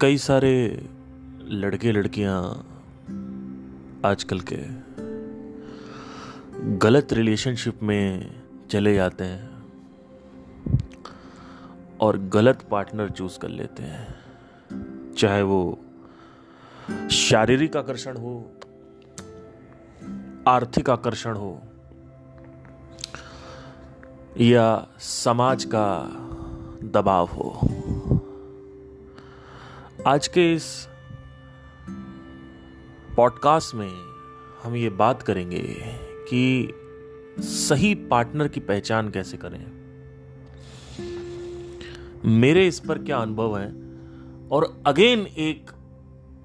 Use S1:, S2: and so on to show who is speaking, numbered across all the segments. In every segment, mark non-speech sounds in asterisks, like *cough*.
S1: कई सारे लड़के लड़कियाँ आजकल के गलत रिलेशनशिप में चले जाते हैं और गलत पार्टनर चूज़ कर लेते हैं। चाहे वो शारीरिक आकर्षण हो, आर्थिक आकर्षण हो, या समाज का दबाव हो। आज के इस पॉडकास्ट में हम ये बात करेंगे कि सही पार्टनर की पहचान कैसे करें। मेरे इस पर क्या अनुभव है? और अगेन एक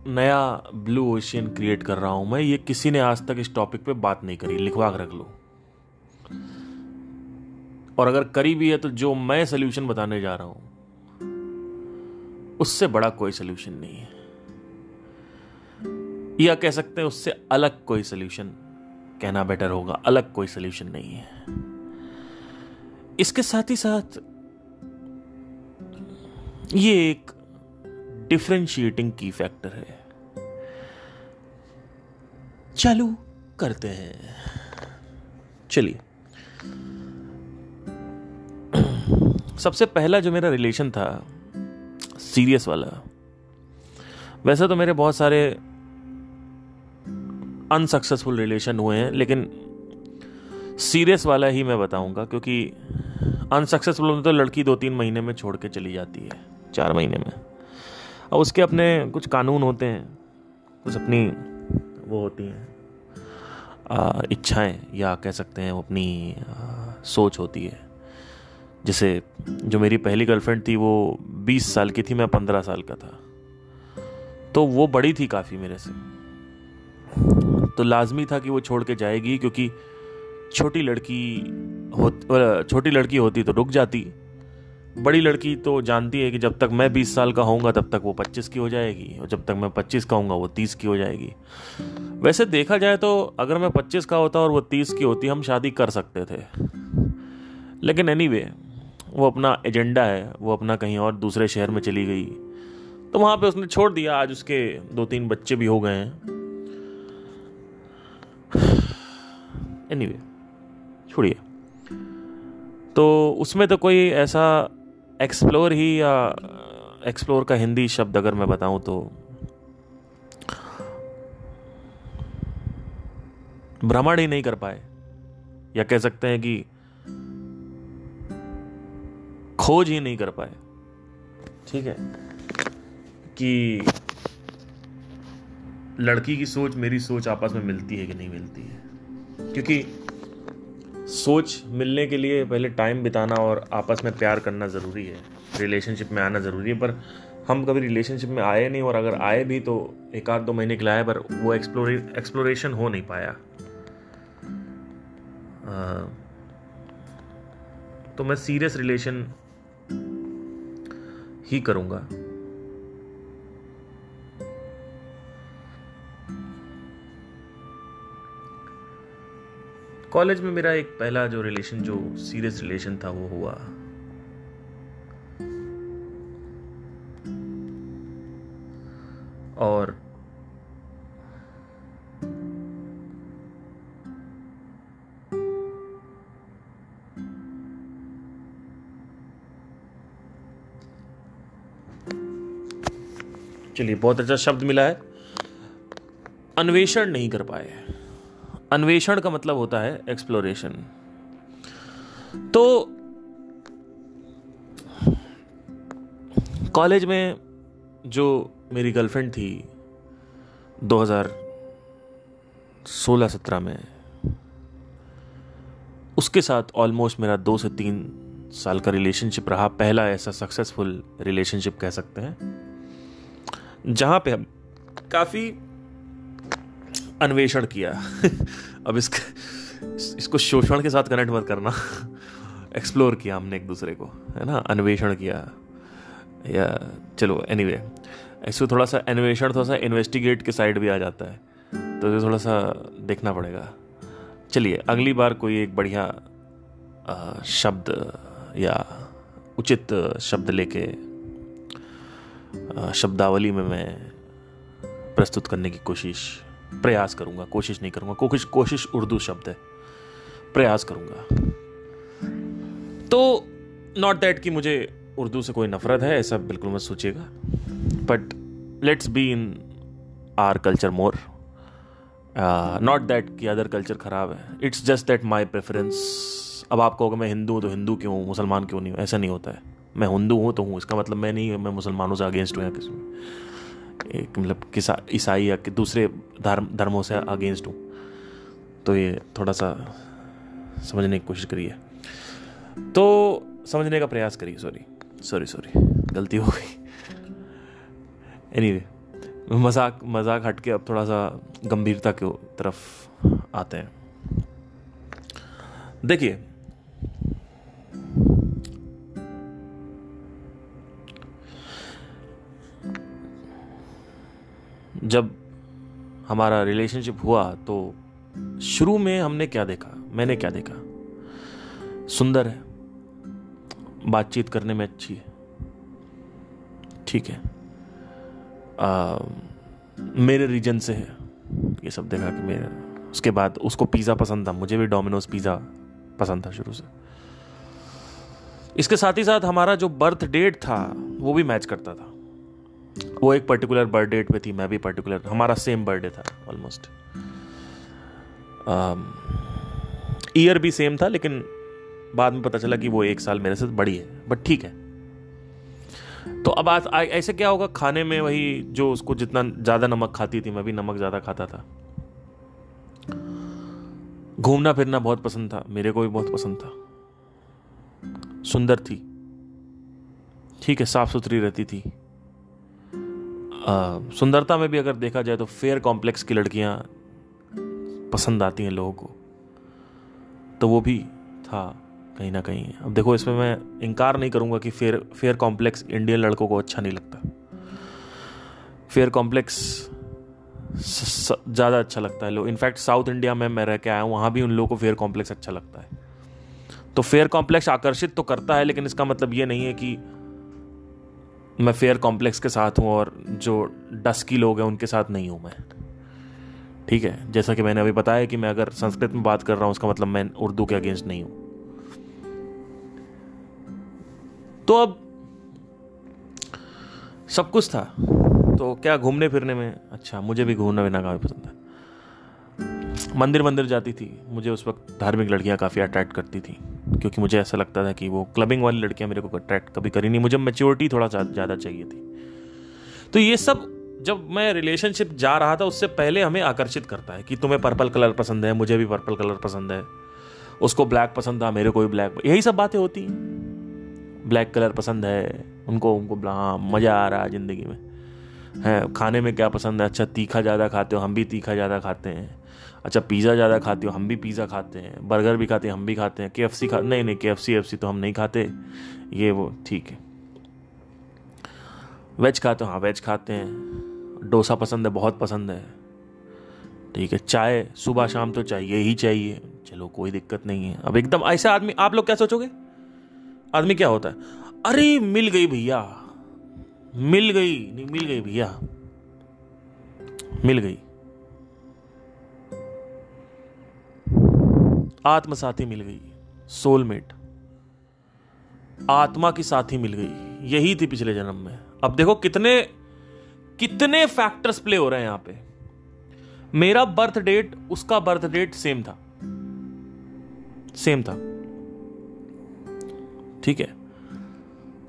S1: नया ब्लू ओशियन क्रिएट कर रहा हूँ मैं। ये किसी ने आज तक इस टॉपिक पे बात नहीं करी। लिखवा रख लो। और अगर करी भी है तो जो मैं सोल्यूशन बताने जा रहा हूँ उससे बड़ा कोई सोल्यूशन नहीं है। या कह सकते हैं उससे अलग कोई सोल्यूशन कहना बेटर होगा, अलग कोई सोल्यूशन नहीं है। इसके साथ ही साथ ये एक डिफ्रेंशिएटिंग की फैक्टर है। चालू करते हैं। चलिए। *clears throat* सबसे पहला जो मेरा रिलेशन था सीरियस वाला। वैसे तो मेरे बहुत सारे अनसक्सेसफुल रिलेशन हुए हैं लेकिन सीरियस वाला ही मैं बताऊँगा क्योंकि अनसक्सेसफुल तो लड़की दो तीन महीने में छोड़ के चली जाती है चार महीने में। और उसके अपने कुछ कानून होते हैं कुछ अपनी वो होती हैं इच्छाएँ या कह सकते हैं वो अपनी आ, सोच होती है। जैसे जो मेरी पहली गर्लफ्रेंड थी वो 20 साल की थी मैं 15 साल का था। तो वो बड़ी थी काफ़ी मेरे से। तो लाजमी था कि वो छोड़ के जाएगी क्योंकि छोटी लड़की हो छोटी लड़की होती तो रुक जाती। बड़ी लड़की तो जानती है कि जब तक मैं 20 साल का होऊँगा तब तक वो 25 की हो जाएगी और जब तक मैं 25 का होऊँगा वो 30 की हो जाएगी। वैसे देखा जाए तो अगर मैं 25 का होता और वो 30 की होती हम शादी कर सकते थे। लेकिन एनीवे anyway, वो अपना एजेंडा है वो अपना कहीं और दूसरे शहर में चली गई। तो वहाँ पे उसने छोड़ दिया आज उसके दो तीन बच्चे भी हो गए हैं। एनीवे anyway, छोड़िए। तो उसमें तो कोई ऐसा एक्सप्लोर ही या एक्सप्लोर का हिंदी शब्द अगर मैं बताऊँ तो। भ्रमण ही नहीं कर पाए या कह सकते हैं कि खोज ही नहीं कर पाए। ठीक है? कि लड़की की सोच मेरी सोच आपस में मिलती है कि नहीं मिलती है? क्योंकि सोच मिलने के लिए पहले टाइम बिताना और आपस में प्यार करना ज़रूरी है। रिलेशनशिप में आना ज़रूरी है पर हम कभी रिलेशनशिप में आए नहीं और अगर आए भी तो एक आध दो महीने के लिए आए पर वो एक्सप्लोरे एक्सप्लोरेशन हो नहीं पाया। आ, तो मैं सीरियस रिलेशन ही करूँगा। कॉलेज में मेरा एक पहला जो रिलेशन जो सीरियस रिलेशन था, वो हुआ। और चलिए बहुत अच्छा शब्द मिला है। अन्वेषण नहीं कर पाए अन्वेषण का मतलब होता है एक्सप्लोरेशन तो कॉलेज में जो मेरी गर्लफ्रेंड थी 2016-17 में, उसके साथ ऑलमोस्ट मेरा दो से तीन साल का रिलेशनशिप रहा। पहला ऐसा सक्सेसफुल रिलेशनशिप कह सकते हैं। जहाँ पे हम काफ़ी अन्वेषण किया। *laughs* अब इसका इसको शोषण के साथ कनेक्ट मत करना। *laughs* एक्सप्लोर किया हमने एक दूसरे को है ना? अन्वेषण किया। या चलो एनीवे anyway, ऐसे थोड़ा सा अन्वेषण थोड़ा सा इन्वेस्टिगेट के साइड भी आ जाता है। तो थोड़ा सा देखना पड़ेगा। चलिए अगली बार कोई एक बढ़िया शब्द या उचित शब्द लेके शब्दावली में मैं प्रस्तुत करने की कोशिश, प्रयास करूँगा, कोशिश नहीं करूँगा, कोशिश कोशिश उर्दू शब्द है, प्रयास करूँगा। तो नॉट दैट कि मुझे उर्दू से कोई नफरत है, ऐसा बिल्कुल मत सोचिएगा but let's be in our culture more not that कि अदर कल्चर खराब है it's just that my preference अब आप कहोगे मैं हिंदू हूँ तो हिंदू क्यों मुसलमान क्यों नहीं हूँ, ऐसा नहीं होता है। मैं हिंदू हूँ तो हूँ। इसका मतलब मैं नहीं मैं मुसलमानों से अगेंस्ट हूँ या किसी एक मतलब किसा ईसाई या कि दूसरे धर्म धर्मों से अगेंस्ट हूँ। तो ये थोड़ा सा समझने की कोशिश करिए। तो समझने का प्रयास करिए सॉरी सॉरी सॉरी गलती हो गई। एनी anyway, मज़ाक मज़ाक हट के अब थोड़ा सा गंभीरता की तरफ़ आते हैं। देखिए जब हमारा रिलेशनशिप हुआ तो शुरू में हमने क्या देखा? मैंने क्या देखा? सुंदर है। बातचीत करने में अच्छी है। ठीक है। आ, मेरे रीजन से है। ये सब देखा कि मेरे उसके बाद उसको पिज़्ज़ा पसंद था। मुझे भी डोमिनोज पिज़्ज़ा पसंद था शुरू से। इसके साथ ही साथ हमारा जो बर्थ डेट था वो भी मैच करता था। वो एक पर्टिकुलर बर्थ डेट पे थी, मैं भी पर्टिकुलर हमारा सेम बर्थडे था ऑलमोस्ट ईयर भी सेम था, लेकिन बाद में पता चला कि वो एक साल मेरे से बड़ी है बट ठीक है. तो अब आज ऐसे क्या होगा, खाने में वही जो उसको जितना ज़्यादा नमक खाती थी, मैं भी नमक ज़्यादा खाता था. घूमना फिरना बहुत पसंद था, मेरे को भी बहुत पसंद था. सुंदर थी. ठीक है साफ़ सुथरी रहती थी. सुंदरता में भी अगर देखा जाए तो फेयर कॉम्प्लेक्स की लड़कियाँ पसंद आती हैं लोगों को। तो वो भी था कहीं ना कहीं। अब देखो, इसमें मैं इनकार नहीं करूँगा कि फेयर फेयर कॉम्प्लेक्स इंडियन लड़कों को अच्छा नहीं लगता। फेयर कॉम्प्लेक्स ज़्यादा अच्छा लगता है लोग। इनफैक्ट साउथ इंडिया में मैं रह के आया हूँ, वहाँ भी उन लोगों को फेयर कॉम्प्लेक्स अच्छा लगता है। तो फेयर कॉम्प्लेक्स आकर्षित तो करता है, लेकिन इसका मतलब ये नहीं है कि मैं फेयर कॉम्प्लेक्स के साथ हूँ और जो डस्की लोग हैं, उनके साथ नहीं हूँ मैं। ठीक है? जैसा कि मैंने अभी बताया कि मैं अगर संस्कृत में बात कर रहा हूँ, उसका मतलब मैं उर्दू के अगेंस्ट नहीं हूँ। तो अब सब कुछ था। तो क्या घूमने फिरने में? अच्छा मुझे भी घूमना फिरना काफ़ी पसंद है। मंदिर मंदिर जाती थी। मुझे उस वक्त धार्मिक लड़कियाँ काफ़ी अट्रैक्ट करती थी। क्योंकि मुझे ऐसा लगता था कि वो क्लबिंग वाली लड़कियाँ मेरे को अट्रैक्ट कभी करी नहीं। मुझे मेच्योरिटी थोड़ा ज़्यादा चाहिए थी। तो ये सब जब मैं रिलेशनशिप जा रहा था, उससे पहले हमें आकर्षित करता है कि तुम्हें पर्पल कलर पसंद है, मुझे भी पर्पल कलर पसंद है, उसको ब्लैक पसंद था, मेरे को भी ब्लैक यही सब बातें होती हैं। ब्लैक कलर पसंद है, उनको उनको हाँ मज़ा आ रहा है ज़िंदगी में। है, खाने में क्या पसंद है? अच्छा तीखा ज़्यादा खाते हो, हम भी तीखा ज़्यादा खाते हैं। अच्छा पिज़्ज़ा ज़्यादा खाते हो, हम भी पिज़्ज़ा खाते हैं बर्गर भी खाते हैं, हम भी खाते हैं के एफ़ सी खा, नहीं नहीं के एफ़ सी एफ़ सी तो हम नहीं खाते, ये वो, ठीक है। वेज खाते हो हाँ वेज खाते हैं, डोसा पसंद है, बहुत पसंद है, ठीक है, चाय, सुबह शाम तो चाहिए ही चाहिए, चलो, कोई दिक्कत नहीं है। अब एकदम, ऐसा आदमी, आप लोग क्या सोचोगे? आदमी क्या होता है? अरे, मिल गई भैया, मिल गई, नहीं, मिल गई भैया, मिल गई। आत्म साथी मिल गई सोलमेट आत्मा की साथी मिल गई, यही थी पिछले जन्म में। अब देखो कितने कितने फैक्टर्स प्ले हो रहे हैं यहाँ पे। मेरा बर्थ डेट उसका बर्थ डेट सेम था। सेम था। ठीक है।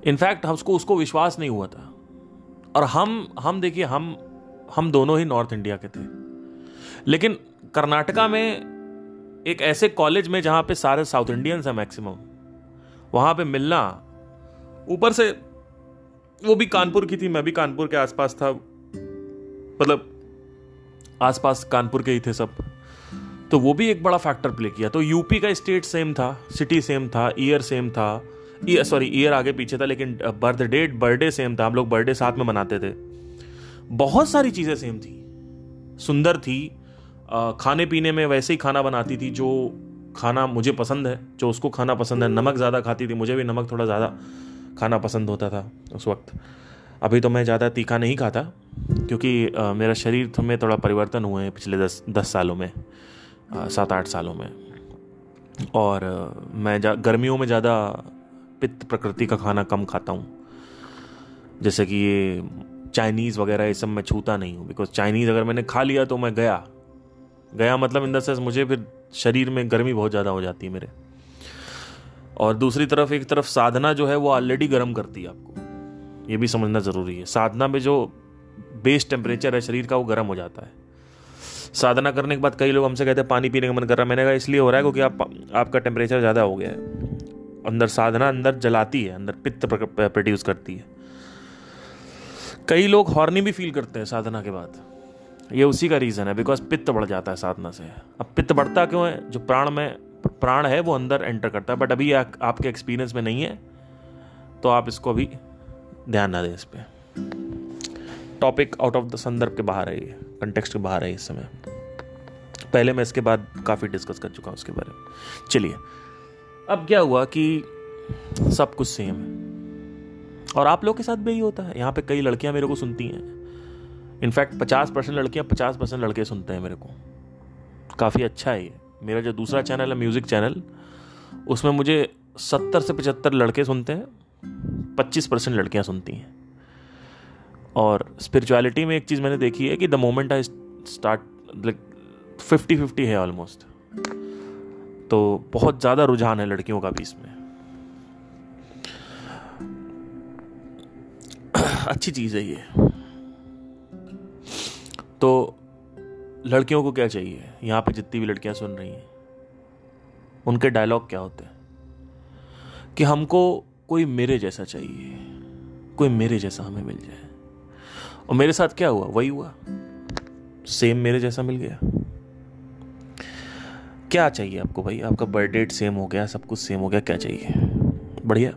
S1: इनफैक्ट उसको उसको विश्वास नहीं हुआ था। और हम हम देखिए, हम हम दोनों ही नॉर्थ इंडिया के थे। लेकिन कर्नाटका में एक ऐसे कॉलेज में जहाँ पे सारे साउथ इंडियंस हैं मैक्सिमम वहाँ पे मिलना, ऊपर से वो भी कानपुर की थी, मैं भी कानपुर के आसपास था मतलब आसपास कानपुर के ही थे सब तो वो भी एक बड़ा फैक्टर प्ले किया। तो यूपी का स्टेट सेम था सिटी सेम था ईयर सेम था ईयर सॉरी ईयर आगे पीछे था, लेकिन बर्थ डेट बर्थडे सेम था, हम लोग बर्थडे साथ में मनाते थे। बहुत सारी चीज़ें सेम थी। सुंदर थी खाने पीने में वैसे ही खाना बनाती थी जो खाना मुझे पसंद है जो उसको खाना पसंद है। नमक ज़्यादा खाती थी मुझे भी नमक थोड़ा ज़्यादा खाना पसंद होता था उस वक्त। अभी तो मैं ज़्यादा तीखा नहीं खाता क्योंकि आ, मेरा शरीर में थोड़ा परिवर्तन हुए हैं पिछले दस दस सालों में सात आठ सालों में। और मैं गर्मियों में ज़्यादा पित्त प्रकृति का खाना कम खाता हूँ। जैसे कि ये चाइनीज़ वगैरह ये सब मैं छूता नहीं हूँ बिकॉज़ चाइनीज़ अगर मैंने खा लिया तो मैं गया। गया मतलब इन द सेंस मुझे फिर शरीर में गर्मी बहुत ज़्यादा हो जाती है मेरे। और दूसरी तरफ़, एक तरफ़ साधना जो है वो ऑलरेडी गर्म करती है आपको। ये भी समझना ज़रूरी है। साधना में जो बेस टेम्परेचर है, शरीर का वो गर्म हो जाता है। साधना करने के बाद कई लोग हमसे कहते हैं, पानी पीने का मन कर रहा है। मैंने कहा, इसलिए हो रहा है क्योंकि आप, आपका टेम्परेचर ज़्यादा हो गया है। अंदर साधना अंदर जलाती है, अंदर पित्त प्रोड्यूस करती है। कई लोग हॉर्नी भी फील करते हैं साधना के बाद। ये उसी का रीज़न है बिकॉज़ पित्त बढ़ जाता है साधना से। अब पित्त बढ़ता क्यों है? जो प्राण में प्राण है वो अंदर एंटर करता है। बट अभी आ, आपके एक्सपीरियंस में नहीं है तो आप इसको अभी ध्यान ना दें इस पर टॉपिक आउट ऑफ़ द संदर्भ के बाहर है ये कंटेक्स्ट के बाहर है इस समय। पहले मैं इसके बाद काफ़ी डिस्कस कर चुका हूँ उसके बारे में। चलिए अब क्या हुआ कि सब कुछ सेम है। और आप लोग के साथ भी यही होता है। यहाँ पे कई लड़कियाँ मेरे को सुनती हैं। इनफैक्ट पचास परसेंट लड़कियाँ पचास परसेंट लड़के सुनते हैं मेरे को। काफ़ी अच्छा है ये। मेरा जो दूसरा चैनल है, म्यूज़िक चैनल, उसमें मुझे सत्तर से पचहत्तर लड़के सुनते हैं, पच्चीस परसेंट लड़कियाँ सुनती हैं। और स्पिरिचुअलिटी में एक चीज़ मैंने देखी है कि the moment I start like fifty fifty है ऑलमोस्ट तो बहुत ज़्यादा रुझान है लड़कियों का भी इसमें। *clears throat* अच्छी चीज़ है ये। तो लड़कियों को क्या चाहिए? यहाँ पे जितनी भी लड़कियाँ सुन रही हैं, उनके डायलॉग क्या होते हैं? कि हमको कोई मेरे जैसा चाहिए, कोई मेरे जैसा हमें मिल जाए। और मेरे साथ क्या हुआ? वही हुआ। सेम मेरे जैसा मिल गया। क्या चाहिए आपको भाई? आपका बर्थ डेट सेम हो गया, सब कुछ सेम हो गया, क्या चाहिए? बढ़िया।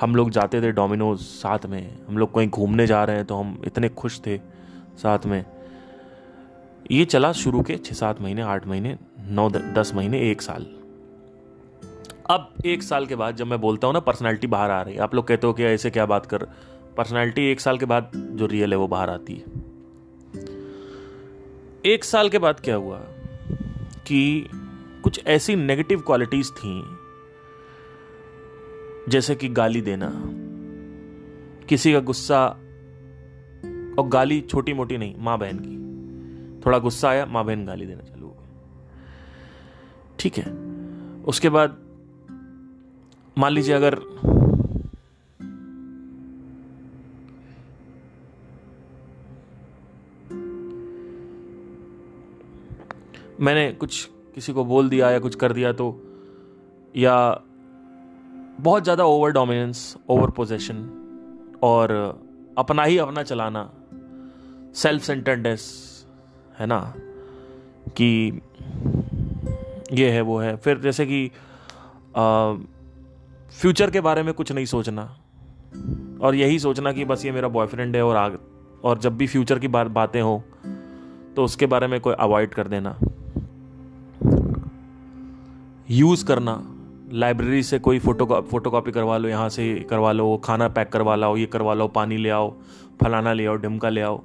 S1: हम लोग जाते थे डोमिनोज साथ में। हम लोग कहीं घूमने जा रहे हैं तो हम इतने खुश थे साथ में। ये चला शुरू के छः सात महीने, आठ महीने, नौ दस महीने, एक साल। अब एक साल के बाद जब मैं बोलता हूँ ना पर्सनैलिटी बाहर आ रही है। आप लोग कहते हो कि ऐसे क्या बात कर? पर्सनैलिटी एक साल के बाद जो रियल है वो बाहर आती है। एक साल के बाद क्या हुआ कि कुछ ऐसी नेगेटिव क्वालिटीज थी, जैसे कि गाली देना, किसी का गुस्सा, और गाली छोटी मोटी नहीं माँ बहन की। थोड़ा गुस्सा आया, माँ बहन गाली देना चालू हो गई। ठीक है, उसके बाद मान लीजिए अगर मैंने कुछ किसी को बोल दिया या कुछ कर दिया तो या बहुत ज़्यादा ओवर डोमिनेंस ओवर पोजेशन और अपना ही अपना चलाना सेल्फ सेंटर्डनेस है ना, कि ये है, वो है। फिर जैसे कि फ्यूचर के बारे में कुछ नहीं सोचना और यही सोचना कि बस ये मेरा बॉयफ्रेंड है और आग, और जब भी फ्यूचर की बात, बातें हो तो उसके बारे में कोई अवॉइड कर देना। यूज़ करना। लाइब्रेरी से कोई फ़ोटो फ़ोटो कॉपी करवा लो, यहाँ से करवा लो, खाना पैक करवा लाओ, ये करवा लो पानी ले आओ, फलाना ले आओ ढिमका ले आओ।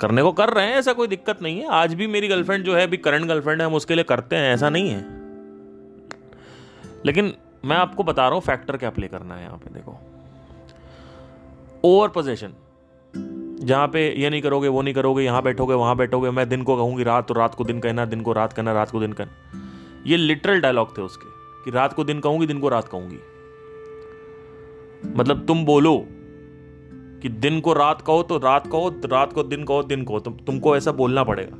S1: करने को कर रहे हैं, ऐसा कोई दिक्कत नहीं है। आज भी मेरी गर्लफ्रेंड जो है, अभी करंट गर्लफ्रेंड है, हम उसके लिए करते हैं, ऐसा नहीं है। लेकिन मैं आपको बता रहा हूँ फैक्टर क्या प्ले करना है यहाँ पे, देखो। ओवर पोजेशन जहाँ पे ये नहीं करोगे, वो नहीं करोगे, यहाँ बैठोगे, वहाँ बैठोगे, मैं दिन को कहूँगी रात तो रात को दिन कहना, दिन को रात कहना, रात को दिन कहना। ये लिटरल डायलॉग थे उसके, कि रात को दिन कहूँगी, दिन को रात कहूँगी। मतलब तुम बोलो कि दिन को रात कहो तो रात कहो, रात को दिन कहो दिन कहो, तुम, तुमको ऐसा बोलना पड़ेगा।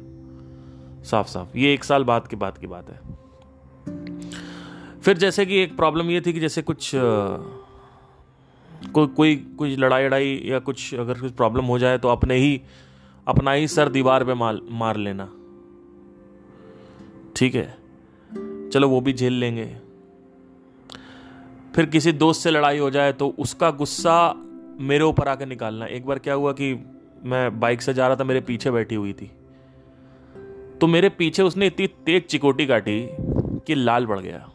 S1: साफ़ साफ़, ये एक साल बाद की बात की बात है। फिर जैसे कि एक प्रॉब्लम ये थी कि जैसे कुछ कोई कोई, कुछ लड़ाई लड़ाई या कुछ अगर कुछ प्रॉब्लम हो जाए तो अपने ही, अपना ही सर दीवार पे मार मार लेना। ठीक है? चलो वो भी झेल लेंगे। फिर किसी दोस्त से लड़ाई हो जाए तो उसका गुस्सा मेरे ऊपर आकर निकालना। एक बार क्या हुआ कि मैं बाइक से जा रहा था, मेरे पीछे बैठी हुई थी। तो मेरे पीछे उसने इतनी तेज चिकोटी काटी कि लाल पड़ गया।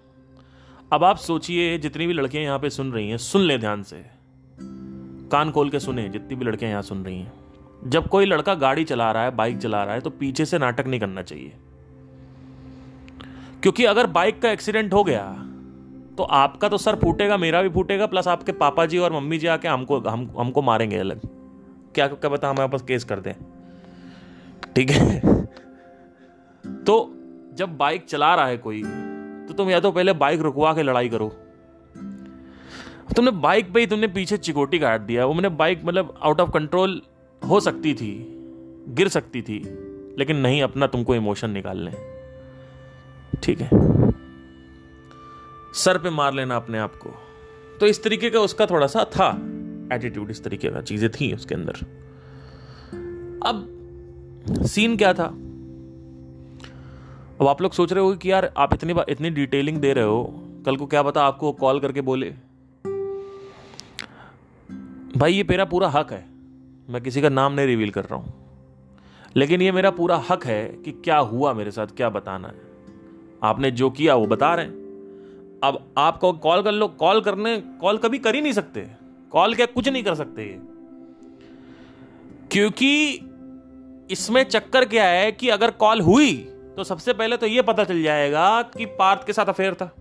S1: अब आप सोचिए, जितनी भी लड़कियाँ यहाँ पे सुन रही हैं, सुन ले ध्यान से। कान खोल के सुने, जितनी भी लड़कियाँ यहाँ सुन रही हैं। जब कोई लड़का गाड़ी चला रहा है, बाइक चला रहा है तो पीछे से नाटक नहीं करना चाहिए। क्योंकि अगर बाइक का एक्सीडेंट हो गया तो आपका तो सर फूटेगा, मेरा भी फूटेगा, प्लस आपके पापा जी और मम्मी जी आके हमको, हम, हमको मारेंगे अलग। क्या क्या बता हमारे पास केस कर दें। ठीक है? तो जब बाइक चला रहा है कोई तो तुम या तो पहले बाइक रुकवा के लड़ाई करो। तुमने बाइक पे ही तुमने पीछे चिकोटी काट दिया, वो मैंने बाइक मतलब आउट ऑफ़ कंट्रोल हो सकती थी, गिर सकती थी, लेकिन नहीं, अपना तुमको इमोशन निकालने। ठीक है? सर पे मार लेना अपने आप को। तो इस तरीके का उसका थोड़ा सा था एटीट्यूड इस तरीके का चीज़ें थी उसके अंदर। अब सीन क्या था? अब आप लोग सोच रहे हो कि यार आप इतनी इतनी डिटेलिंग दे रहे हो, कल को क्या पता आपको कॉल करके बोले। भाई, ये मेरा पूरा हक है। मैं किसी का नाम नहीं रिवील कर रहा हूँ। लेकिन ये मेरा पूरा हक है कि क्या हुआ मेरे साथ, क्या बताना है। आपने जो किया वो बता रहे हैं। अब आपको कॉल कर लो, कॉल करने, कॉल कभी कर ही नहीं सकते। कॉल क्या कुछ नहीं कर सकते। ये क्योंकि इसमें चक्कर क्या है कि अगर कॉल हुई तो सबसे पहले तो यह पता चल जाएगा कि पार्थ के साथ अफेयर था।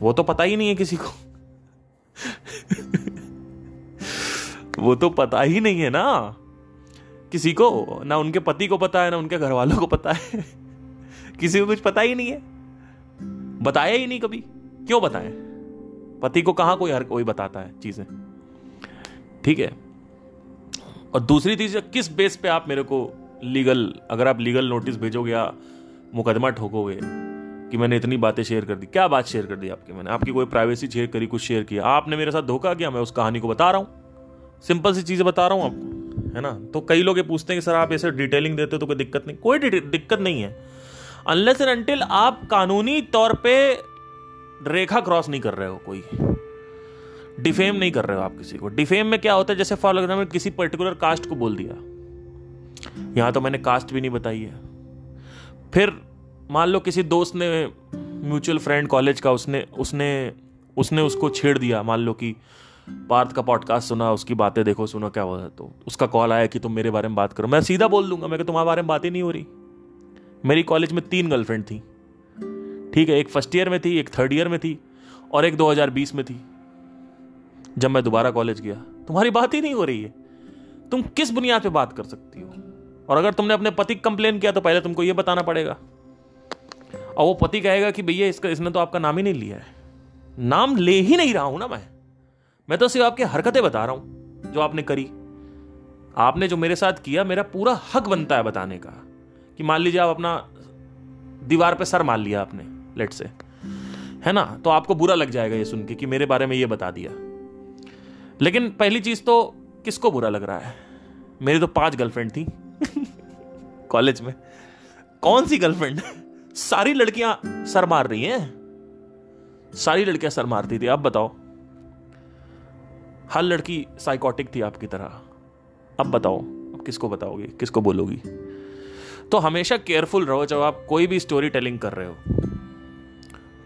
S1: वो तो पता ही नहीं है किसी को। *laughs* वो तो पता ही नहीं है ना। किसी को, ना उनके पति को पता है, ना उनके घर वालों को पता है। *laughs* किसी को कुछ पता ही नहीं है। बताया ही नहीं कभी। क्यों बताए? पति को कहाँ कोई हर कोई बताता है चीज़ें? ठीक है। और दूसरी चीज़, किस बेस पे आप मेरे को लीगल अगर आप लीगल नोटिस भेजोगे या मुकदमा ठोकोगे कि मैंने इतनी बातें शेयर कर दी, क्या बात शेयर कर दी आपकी मैंने? आपकी कोई प्राइवेसी शेयर करी, कुछ शेयर किया? आपने मेरे साथ धोखा किया, मैं उस कहानी को बता रहा हूँ। सिंपल सी चीज़ें बता रहा हूँ आपको, है ना? तो कई लोग ये पूछते हैं कि, सर, आप ऐसे डिटेलिंग देते हो तो कोई दिक्कत नहीं? कोई दिक्कत नहीं है। अनलेस एंड अनटिल आप कानूनी तौर पे रेखा क्रॉस नहीं कर रहे हो कोई। डिफेम नहीं कर रहे हो आप किसी को। डिफेम में क्या होता है? जैसे फॉर एग्ज़ाम्पल किसी पर्टिकुलर कास्ट को बोल दिया। यहाँ तो मैंने कास्ट भी नहीं बताई है। फिर मान लो किसी दोस्त ने म्यूचुअल फ्रेंड कॉलेज का उसने उसने उसने उसको छेड़ दिया। मान लो कि पार्थ का पॉडकास्ट सुना, उसकी बातें देखो, सुनो, क्या हुआ। तो उसका कॉल आया कि तुम मेरे बारे में बात करो। मैं सीधा बोल दूँगा मैं तुम्हारे बारे में बात ही नहीं हो रही। मेरी कॉलेज में तीन गर्लफ्रेंड थी। ठीक है, एक फ़र्स्ट ईयर में थी, एक थर्ड ईयर में थी और एक 2020 में थी। जब मैं दोबारा कॉलेज गया, तुम्हारी बात ही नहीं हो रही है। तुम किस बुनियाद पे बात कर सकती हो? और अगर तुमने अपने पति कंप्लेन किया तो पहले तुमको यह बताना पड़ेगा। और वो पति कहेगा कि भैया, इसका, इसने तो आपका नाम ही नहीं लिया है। नाम ले ही नहीं रहा हूँ ना मैं। मैं तो सिर्फ़ आपकी हरकतें बता रहा हूँ, जो आपने करी। आपने जो मेरे साथ किया, मेरा पूरा हक बनता है बताने का। कि मान लीजिए आप अपना दीवार पे सर मार लिया आपने लेट से है ना? तो आपको बुरा लग जाएगा ये सुन के कि मेरे बारे में ये बता दिया। लेकिन पहली चीज़ तो किसको बुरा लग रहा है? मेरी तो पाँच गर्लफ्रेंड थी। *laughs* कॉलेज में। कौन सी गर्लफ्रेंड सारी लड़कियाँ सर मार रही हैं। सारी लड़कियाँ सर मारती थी। आप बताओ। हर लड़की साइकोटिक थी आपकी तरह। अब बताओ। अब किसको बताओगे? किसको बोलोगी? तो हमेशा केयरफुल रहो जब आप कोई भी स्टोरी टेलिंग कर रहे हो।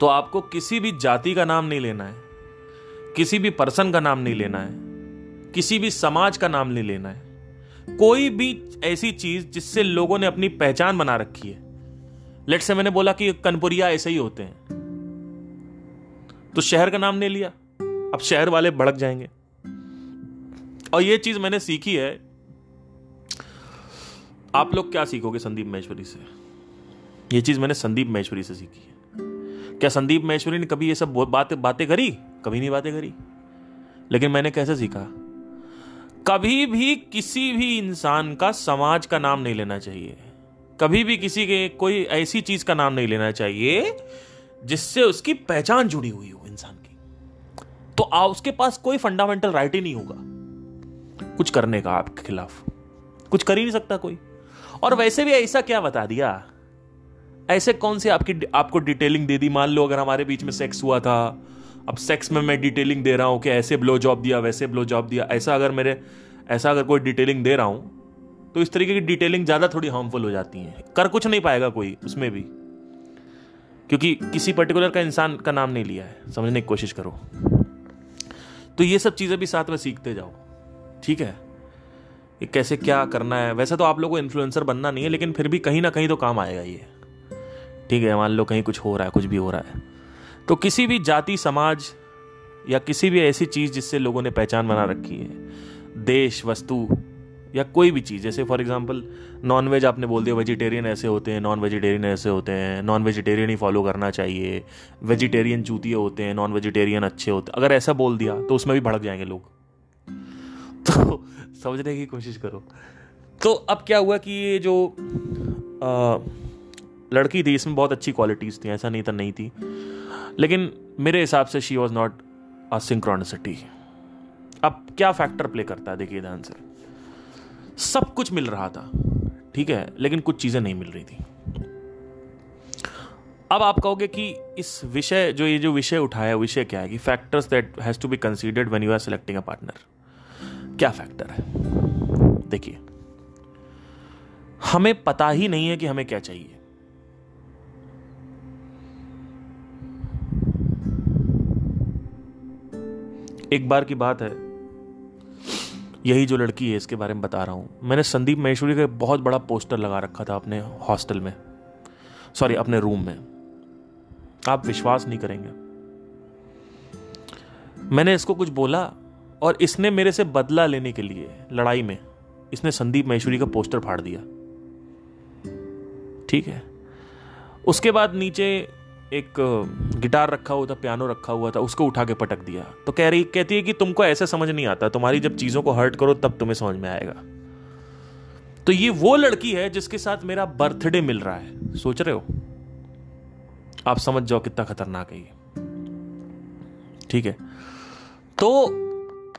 S1: तो आपको किसी भी जाति का नाम नहीं लेना है, किसी भी पर्सन का नाम नहीं लेना है, किसी भी समाज का नाम नहीं लेना है। कोई भी ऐसी चीज़ जिससे लोगों ने अपनी पहचान बना रखी है। लेट से मैंने बोला कि कनपुरिया ऐसे ही होते हैं। तो शहर का नाम नहीं लिया, अब शहर वाले भड़क जाएँगे। और ये चीज़ मैंने सीखी है आप लोग क्या सीखोगे संदीप महेश्वरी से? ये चीज़ मैंने संदीप महेश्वरी से सीखी है। क्या संदीप महेश्वरी ने कभी ये सब बातें बातें करी? कभी नहीं बातें करी। लेकिन मैंने कैसे सीखा? कभी भी किसी भी इंसान का समाज का नाम नहीं लेना चाहिए। कभी भी किसी के कोई ऐसी चीज़ का नाम नहीं लेना चाहिए जिससे उसकी पहचान जुड़ी हुई हो इंसान की। तो आ, उसके पास कोई फंडामेंटल राइट ही नहीं होगा। कुछ करने का आपके खिलाफ। कुछ कर ही नहीं सकता कोई। और वैसे भी ऐसा क्या बता दिया? ऐसे कौन से आपकी आपको डिटेलिंग दे दी? मान लो अगर हमारे बीच में सेक्स हुआ था, अब सेक्स में मैं डिटेलिंग दे रहा हूँ कि ऐसे ब्लो जॉब दिया, वैसे ब्लो जॉब दिया, ऐसा अगर मेरे, ऐसा अगर कोई डिटेलिंग दे रहा हूँ तो इस तरीके की डिटेलिंग ज़्यादा थोड़ी हार्मफुल हो जाती है। कर कुछ नहीं पाएगा कोई उसमें भी। क्योंकि किसी पर्टिकुलर का इंसान का नाम नहीं लिया है। समझने की कोशिश करो। तो ये सब चीज़ें भी साथ में सीखते जाओ। ठीक है? कि कैसे क्या करना है। वैसे तो आप लोगों को इन्फ्लुएंसर बनना नहीं है, लेकिन फिर भी कहीं ना कहीं तो काम आएगा ये। ठीक है, मान लो कहीं कुछ हो रहा है, कुछ भी हो रहा है। तो किसी भी जाति, समाज या किसी भी ऐसी चीज़ जिससे लोगों ने पहचान बना रखी है, देश, वस्तु या कोई भी चीज़, जैसे फॉर एग्ज़ाम्पल नॉन वेज आपने बोल दिया वेजिटेरियन ऐसे होते हैं नॉन वेजिटेरियन ऐसे होते हैं नॉन वेजिटेरियन ही फॉलो करना चाहिए वेजिटेरियन चूतिए होते हैं नॉन वेजिटेरियन अच्छे होते हैं। अगर ऐसा बोल दिया तो उसमें भी भड़क जाएँगे लोग। *laughs* तो समझने की कोशिश करो। तो अब क्या हुआ कि ये जो आ, लड़की थी इसमें बहुत अच्छी क्वालिटीज़ थी ऐसा नहीं था नहीं थी। लेकिन मेरे हिसाब से she was not a synchronicity अब क्या फैक्टर प्ले करता है? देखिए ध्यान से सब कुछ मिल रहा था ठीक है लेकिन कुछ चीज़ें नहीं मिल रही थी। अब आप कहोगे कि इस विषय जो ये जो विषय उठाया विषय क्या है? कि factors that has to be considered when you are selecting a partner क्या फैक्टर है? देखिए, हमें पता ही नहीं है कि हमें क्या चाहिए। एक बार की बात है। यही जो लड़की है, इसके बारे में बता रहा हूँ। मैंने संदीप महेश्वरी का बहुत बड़ा पोस्टर लगा रखा था अपने हॉस्टल में। सॉरी, अपने रूम में। आप विश्वास नहीं करेंगे। मैंने इसको कुछ बोला और इसने मेरे से बदला लेने के लिए लड़ाई में। इसने संदीप महेश्वरी का पोस्टर फाड़ दिया। ठीक है। उसके बाद नीचे एक गिटार रखा हुआ था, पियानो रखा हुआ था, उसको उठा के पटक दिया। तो कह रही, कहती है कि तुमको ऐसे समझ नहीं आता, तुम्हारी जब चीज़ों को हर्ट करो तब तुम्हें समझ में आएगा। तो ये वो लड़की है जिसके साथ मेरा बर्थडे मिल रहा है। सोच रहे हो? आप समझ जाओ कितना खतरनाक है ये। ठीक है। तो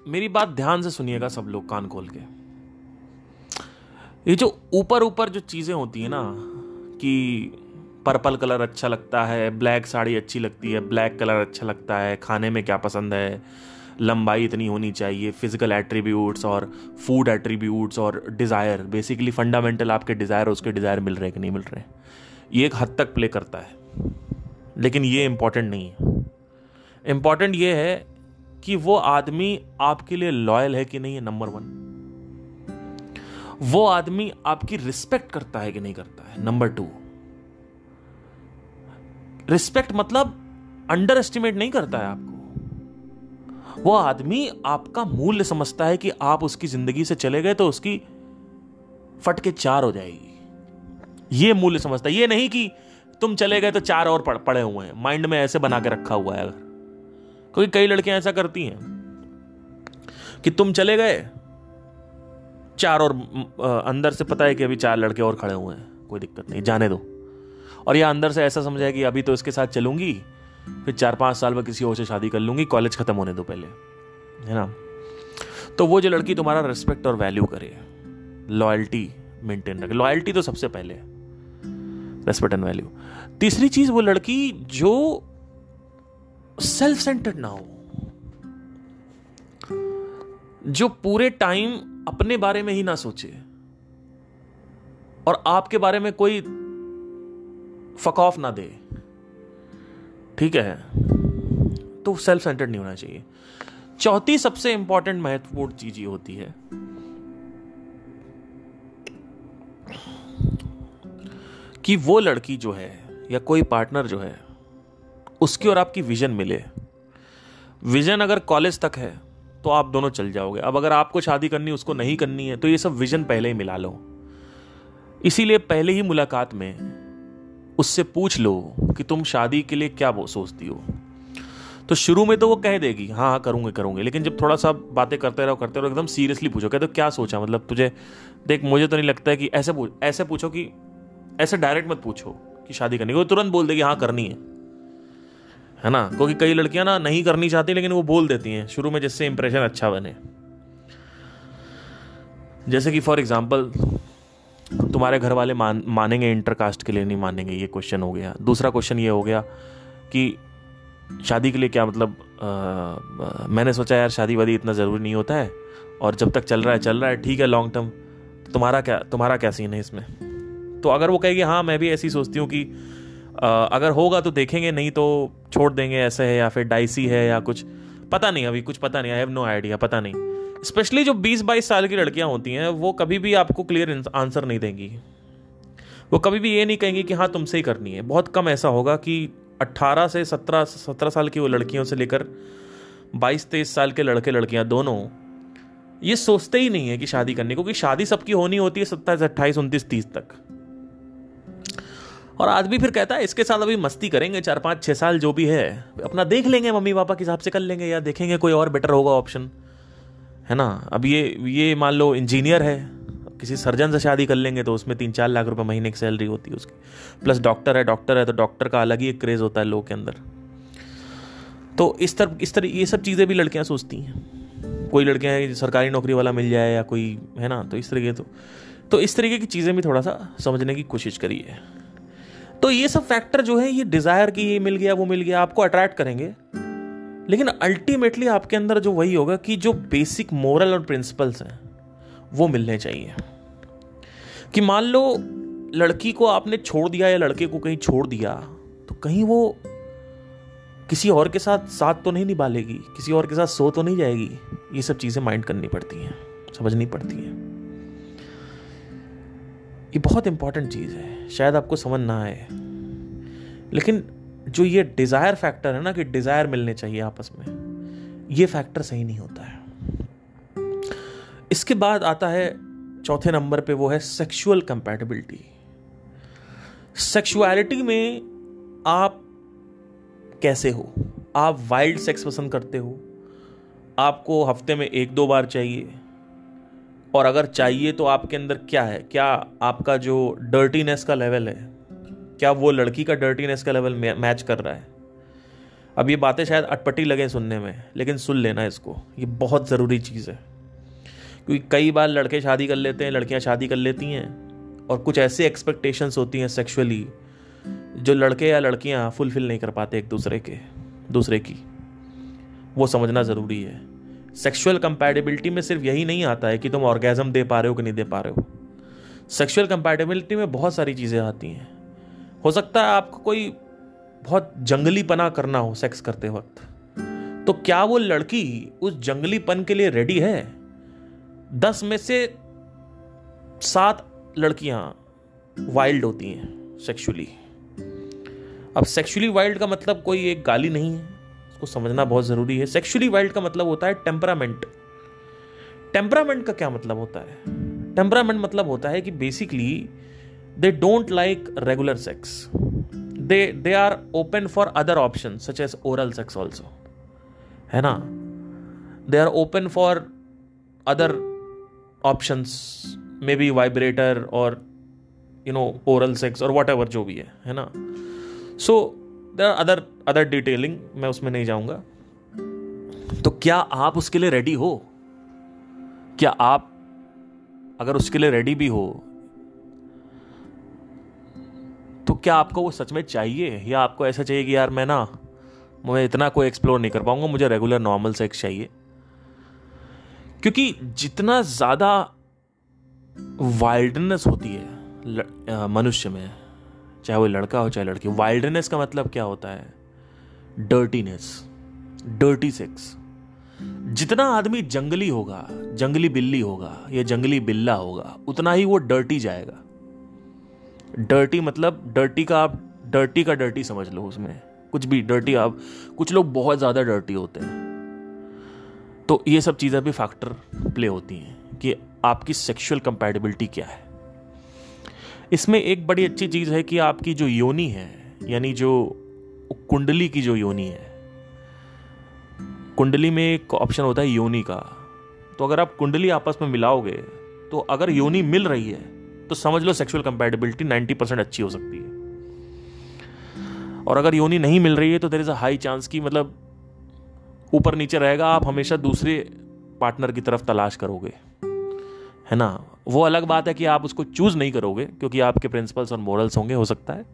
S1: मेरी बात ध्यान से सुनिएगा सब लोग कान खोल के। ये जो ऊपर ऊपर जो चीज़ें होती है ना, कि पर्पल कलर अच्छा लगता है, ब्लैक साड़ी अच्छी लगती है, ब्लैक कलर अच्छा लगता है, खाने में क्या पसंद है, लंबाई इतनी होनी चाहिए फ़िज़िकल एट्रीब्यूट्स और फ़ूड एट्रीब्यूट्स और डिज़ायर बेसिकली फंडामेंटल आपके डिज़ायर उसके डिज़ायर मिल रहे हैं कि नहीं मिल रहे ये एक हद तक प्ले करता है। लेकिन ये इंपॉर्टेंट नहीं है। इंपॉर्टेंट ये है कि वो आदमी आपके लिए लॉयल है कि नहीं है नंबर वन वो आदमी आपकी रिस्पेक्ट करता है कि नहीं करता है नंबर टू रिस्पेक्ट मतलब अंडर एस्टिमेट नहीं करता है आपको. वो आदमी आपका मूल्य समझता है कि आप उसकी ज़िंदगी से चले गए तो उसकी फट के चार हो जाएगी. ये मूल्य समझता है. ये नहीं कि तुम चले गए तो चार और पड़े हुए हैं. माइंड में ऐसे बना के रखा हुआ है अगर. क्योंकि कई लड़कियाँ ऐसा करती हैं कि तुम चले गए, चार और अंदर से पता है कि अभी चार लड़के और खड़े हुए हैं, कोई दिक्कत नहीं, जाने दो। और यह अंदर से ऐसा समझा कि अभी तो इसके साथ चलूँगी, फिर चार पाँच साल में किसी और से शादी कर लूँगी, कॉलेज खत्म होने दो पहले, है ना? तो वो जो लड़की तुम्हारा रिस्पेक्ट और वैल्यू करे लॉयल्टी मेंटेन रखे। लॉयल्टी तो सबसे पहले रेस्पेक्ट एंड वैल्यू तीसरी चीज़ वो लड़की जो सेल्फ सेंटर्ड ना हो। जो पूरे टाइम अपने बारे में ही ना सोचे और आपके बारे में कोई फक ऑफ़ ना दे, ठीक है? तो सेल्फ सेंटर्ड नहीं होना चाहिए। चौथी सबसे इंपॉर्टेंट महत्वपूर्ण चीज़ ये होती है, कि वो लड़की जो है या कोई पार्टनर जो है उसकी और आपकी विजन मिले। विजन अगर कॉलेज तक है तो आप दोनों चल जाओगे। अब अगर आपको शादी करनी उसको नहीं करनी है तो ये सब विजन पहले ही मिला लो। इसीलिए पहले ही मुलाकात में उससे पूछ लो कि तुम शादी के लिए क्या सोचती हो। तो शुरू में तो वो कह देगी हाँ हाँ करूँगे करूँगे। लेकिन जब थोड़ा सा बातें करते रहो करते रहो, एकदम सीरियसली पूछो। कहते तो क्या सोचा? मतलब तुझे, देख, मुझे तो नहीं लगता है कि ऐसे पूछ ऐसे पूछो कि ऐसे डायरेक्ट मत पूछो कि शादी करनी वो तुरंत बोल देगी हाँ करनी है। है ना? क्योंकि कई लड़कियाँ ना नहीं करनी चाहती लेकिन वो बोल देती हैं शुरू में जिससे इंप्रेशन अच्छा बने। जैसे कि फॉर एग्ज़ाम्पल तुम्हारे घर वाले मान मानेंगे इंटरकास्ट के लिए नहीं मानेंगे ये क्वेश्चन हो गया। दूसरा क्वेश्चन ये हो गया कि शादी के लिए क्या मतलब आ, मैंने सोचा यार शादी वादी इतना ज़रूरी नहीं होता है और जब तक चल रहा है चल रहा है ठीक है लॉन्ग टर्म तो तुम्हारा क्या तुम्हारा क्या सीन है इसमें? तो अगर वो कहेगी हाँ मैं भी ऐसी सोचती हूँ कि आ, अगर होगा तो देखेंगे, नहीं तो छोड़ देंगे, ऐसे है या फिर डाइसी है या कुछ। पता नहीं अभी, कुछ पता नहीं आई हैव नो आइडिया पता नहीं। स्पेशली जो 20-22 साल की लड़कियाँ होती हैं, वो कभी भी आपको क्लियर आंसर नहीं देंगी। वो कभी भी ये नहीं कहेंगी कि हाँ तुमसे ही करनी है। बहुत कम ऐसा होगा कि 18 से 17 17 साल की वो लड़कियों से लेकर 22-23 साल के लड़के लड़कियाँ दोनों, ये सोचते ही नहीं है कि शादी करने क्योंकि शादी सबकी होनी होती है सत्ताईस, अट्ठाईस, उनतीस, तीस तक। और आदमी फिर कहता है, इसके साथ अभी मस्ती करेंगे चार पाँच छः साल जो भी है। अपना देख लेंगे, मम्मी पापा के हिसाब से कर लेंगे या देखेंगे कोई और बेटर होगा ऑप्शन है ना? अब ये ये मान लो इंजीनियर है, किसी सर्जन से शादी कर लेंगे तो उसमें तीन चार लाख रुपए महीने की सैलरी होती है उसकी। प्लस डॉक्टर है डॉक्टर है तो डॉक्टर का अलग ही एक क्रेज होता है लोगों के अंदर। तो इस तरह इस तरह ये सब चीज़ें भी लड़कियाँ सोचती हैं। कोई लड़कियाँ सरकारी नौकरी वाला मिल जाए या कोई, है ना? तो इस तरीके तो तो इस तरीके की चीज़ें भी थोड़ा सा समझने की कोशिश करिए। तो ये सब फैक्टर जो है, ये डिज़ायर की ये मिल गया, वो मिल गया, आपको अट्रैक्ट करेंगे। लेकिन अल्टीमेटली आपके अंदर जो वही होगा कि जो बेसिक मॉरल और प्रिंसिपल्स हैं, वो मिलने चाहिए। कि मान लो लड़की को आपने छोड़ दिया या लड़के को कहीं छोड़ दिया तो कहीं वो किसी और के साथ साथ तो नहीं निभा लेगी किसी और के साथ सो तो नहीं जाएगी। ये सब चीज़ें माइंड करनी पड़ती हैं, समझनी पड़ती हैं। ये बहुत इंपॉर्टेंट चीज़ है। शायद आपको समझ ना आए। लेकिन जो ये डिज़ायर फैक्टर है ना कि डिज़ायर मिलने चाहिए आपस में, ये फैक्टर सही नहीं होता है। इसके बाद आता है चौथे नंबर पे, वो है सेक्सुअल कंपैटिबिलिटी सेक्सुअलिटी में आप कैसे हो? आप वाइल्ड सेक्स पसंद करते हो? आपको हफ़्ते में एक दो बार चाहिए। और अगर चाहिए तो आपके अंदर क्या है? क्या आपका जो डर्टीनेस का लेवल है, क्या वो लड़की का डर्टीनेस का लेवल मैच कर रहा है? अब ये बातें शायद अटपटी लगे सुनने में, लेकिन सुन लेना इसको। ये बहुत ज़रूरी चीज़ है। क्योंकि कई बार लड़के शादी कर लेते हैं, लड़कियाँ शादी कर लेती हैं, और कुछ ऐसी एक्सपेक्टेशंस होती हैं सेक्सुअली जो लड़के या लड़कियाँ फुलफिल नहीं कर पाते एक दूसरे के, दूसरे की। वो समझना ज़रूरी है। सेक्सुअल कंपैटिबिलिटी में सिर्फ़ यही नहीं आता है कि तुम ऑर्गेजम दे पा रहे हो कि नहीं दे पा रहे हो। सेक्सुअल कंपैटिबिलिटी में बहुत सारी चीज़ें आती हैं। हो सकता है आपको कोई बहुत जंगली पना करना हो सेक्स करते वक्त। तो क्या वो लड़की उस जंगलीपन के लिए रेडी है? दस में से सात लड़कियाँ वाइल्ड होती हैं सेक्सुअली अब सेक्सुअली वाइल्ड का मतलब कोई एक गाली नहीं है। उसको समझना बहुत ज़रूरी है। सेक्सुअली वाइल्ड का मतलब होता है टेम्परामेंट टेम्परामेंट का क्या मतलब होता है? टेम्परामेंट मतलब होता है कि basically they don't like regular sex they they are open for other option such as oral sex also है ना? They are open for other options maybe vibrator और यू नो ओरल सेक्स और whatever जो भी है। है ना? So there other other detailing मैं उसमें नहीं जाऊँगा। तो क्या आप उसके लिए रेडी हो? क्या आप अगर उसके लिए रेडी भी हो तो क्या आपको वो सच में चाहिए? या आपको ऐसा चाहिए कि यार मैं ना, मैं इतना कोई एक्सप्लोर नहीं कर पाऊँगा, मुझे रेगुलर नॉर्मल सेक्स चाहिए। क्योंकि जितना ज़्यादा वाइल्डनेस होती है मनुष्य में चाहे वो लड़का हो, चाहे लड़की। वाइल्डनेस का मतलब क्या होता है? डर्टीनेस डर्टी सेक्स जितना आदमी जंगली होगा, जंगली बिल्ली होगा, या जंगली बिल्ला होगा, उतना ही वो डर्टी जाएगा। डर्टी मतलब डर्टी का आप डर्टी का डर्टी समझ लो उसमें। कुछ भी डर्टी आप, कुछ लोग बहुत ज़्यादा डर्टी होते हैं। तो ये सब चीज़ें भी फैक्टर प्ले होती हैं कि आपकी सेक्सुअल कंपैटिबिलिटी क्या है। इसमें एक बड़ी अच्छी चीज़ है कि आपकी जो योनि है, यानी जो कुंडली की जो योनि है, कुंडली में एक ऑप्शन होता है योनि का। तो अगर आप कुंडली आपस में मिलाओगे तो अगर योनि मिल रही है तो समझ लो सेक्सुअल कंपेटेबिलिटी 90 परसेंट अच्छी हो सकती है। और अगर योनि नहीं मिल रही है तो there is a high chance की मतलब ऊपर नीचे रहेगा, आप हमेशा दूसरे पार्टनर की तरफ़ तलाश करोगे। है ना? वो अलग बात है कि आप उसको चूज़ नहीं करोगे, क्योंकि आपके प्रिंसिपल्स और मॉरल्स होंगे, हो सकता है।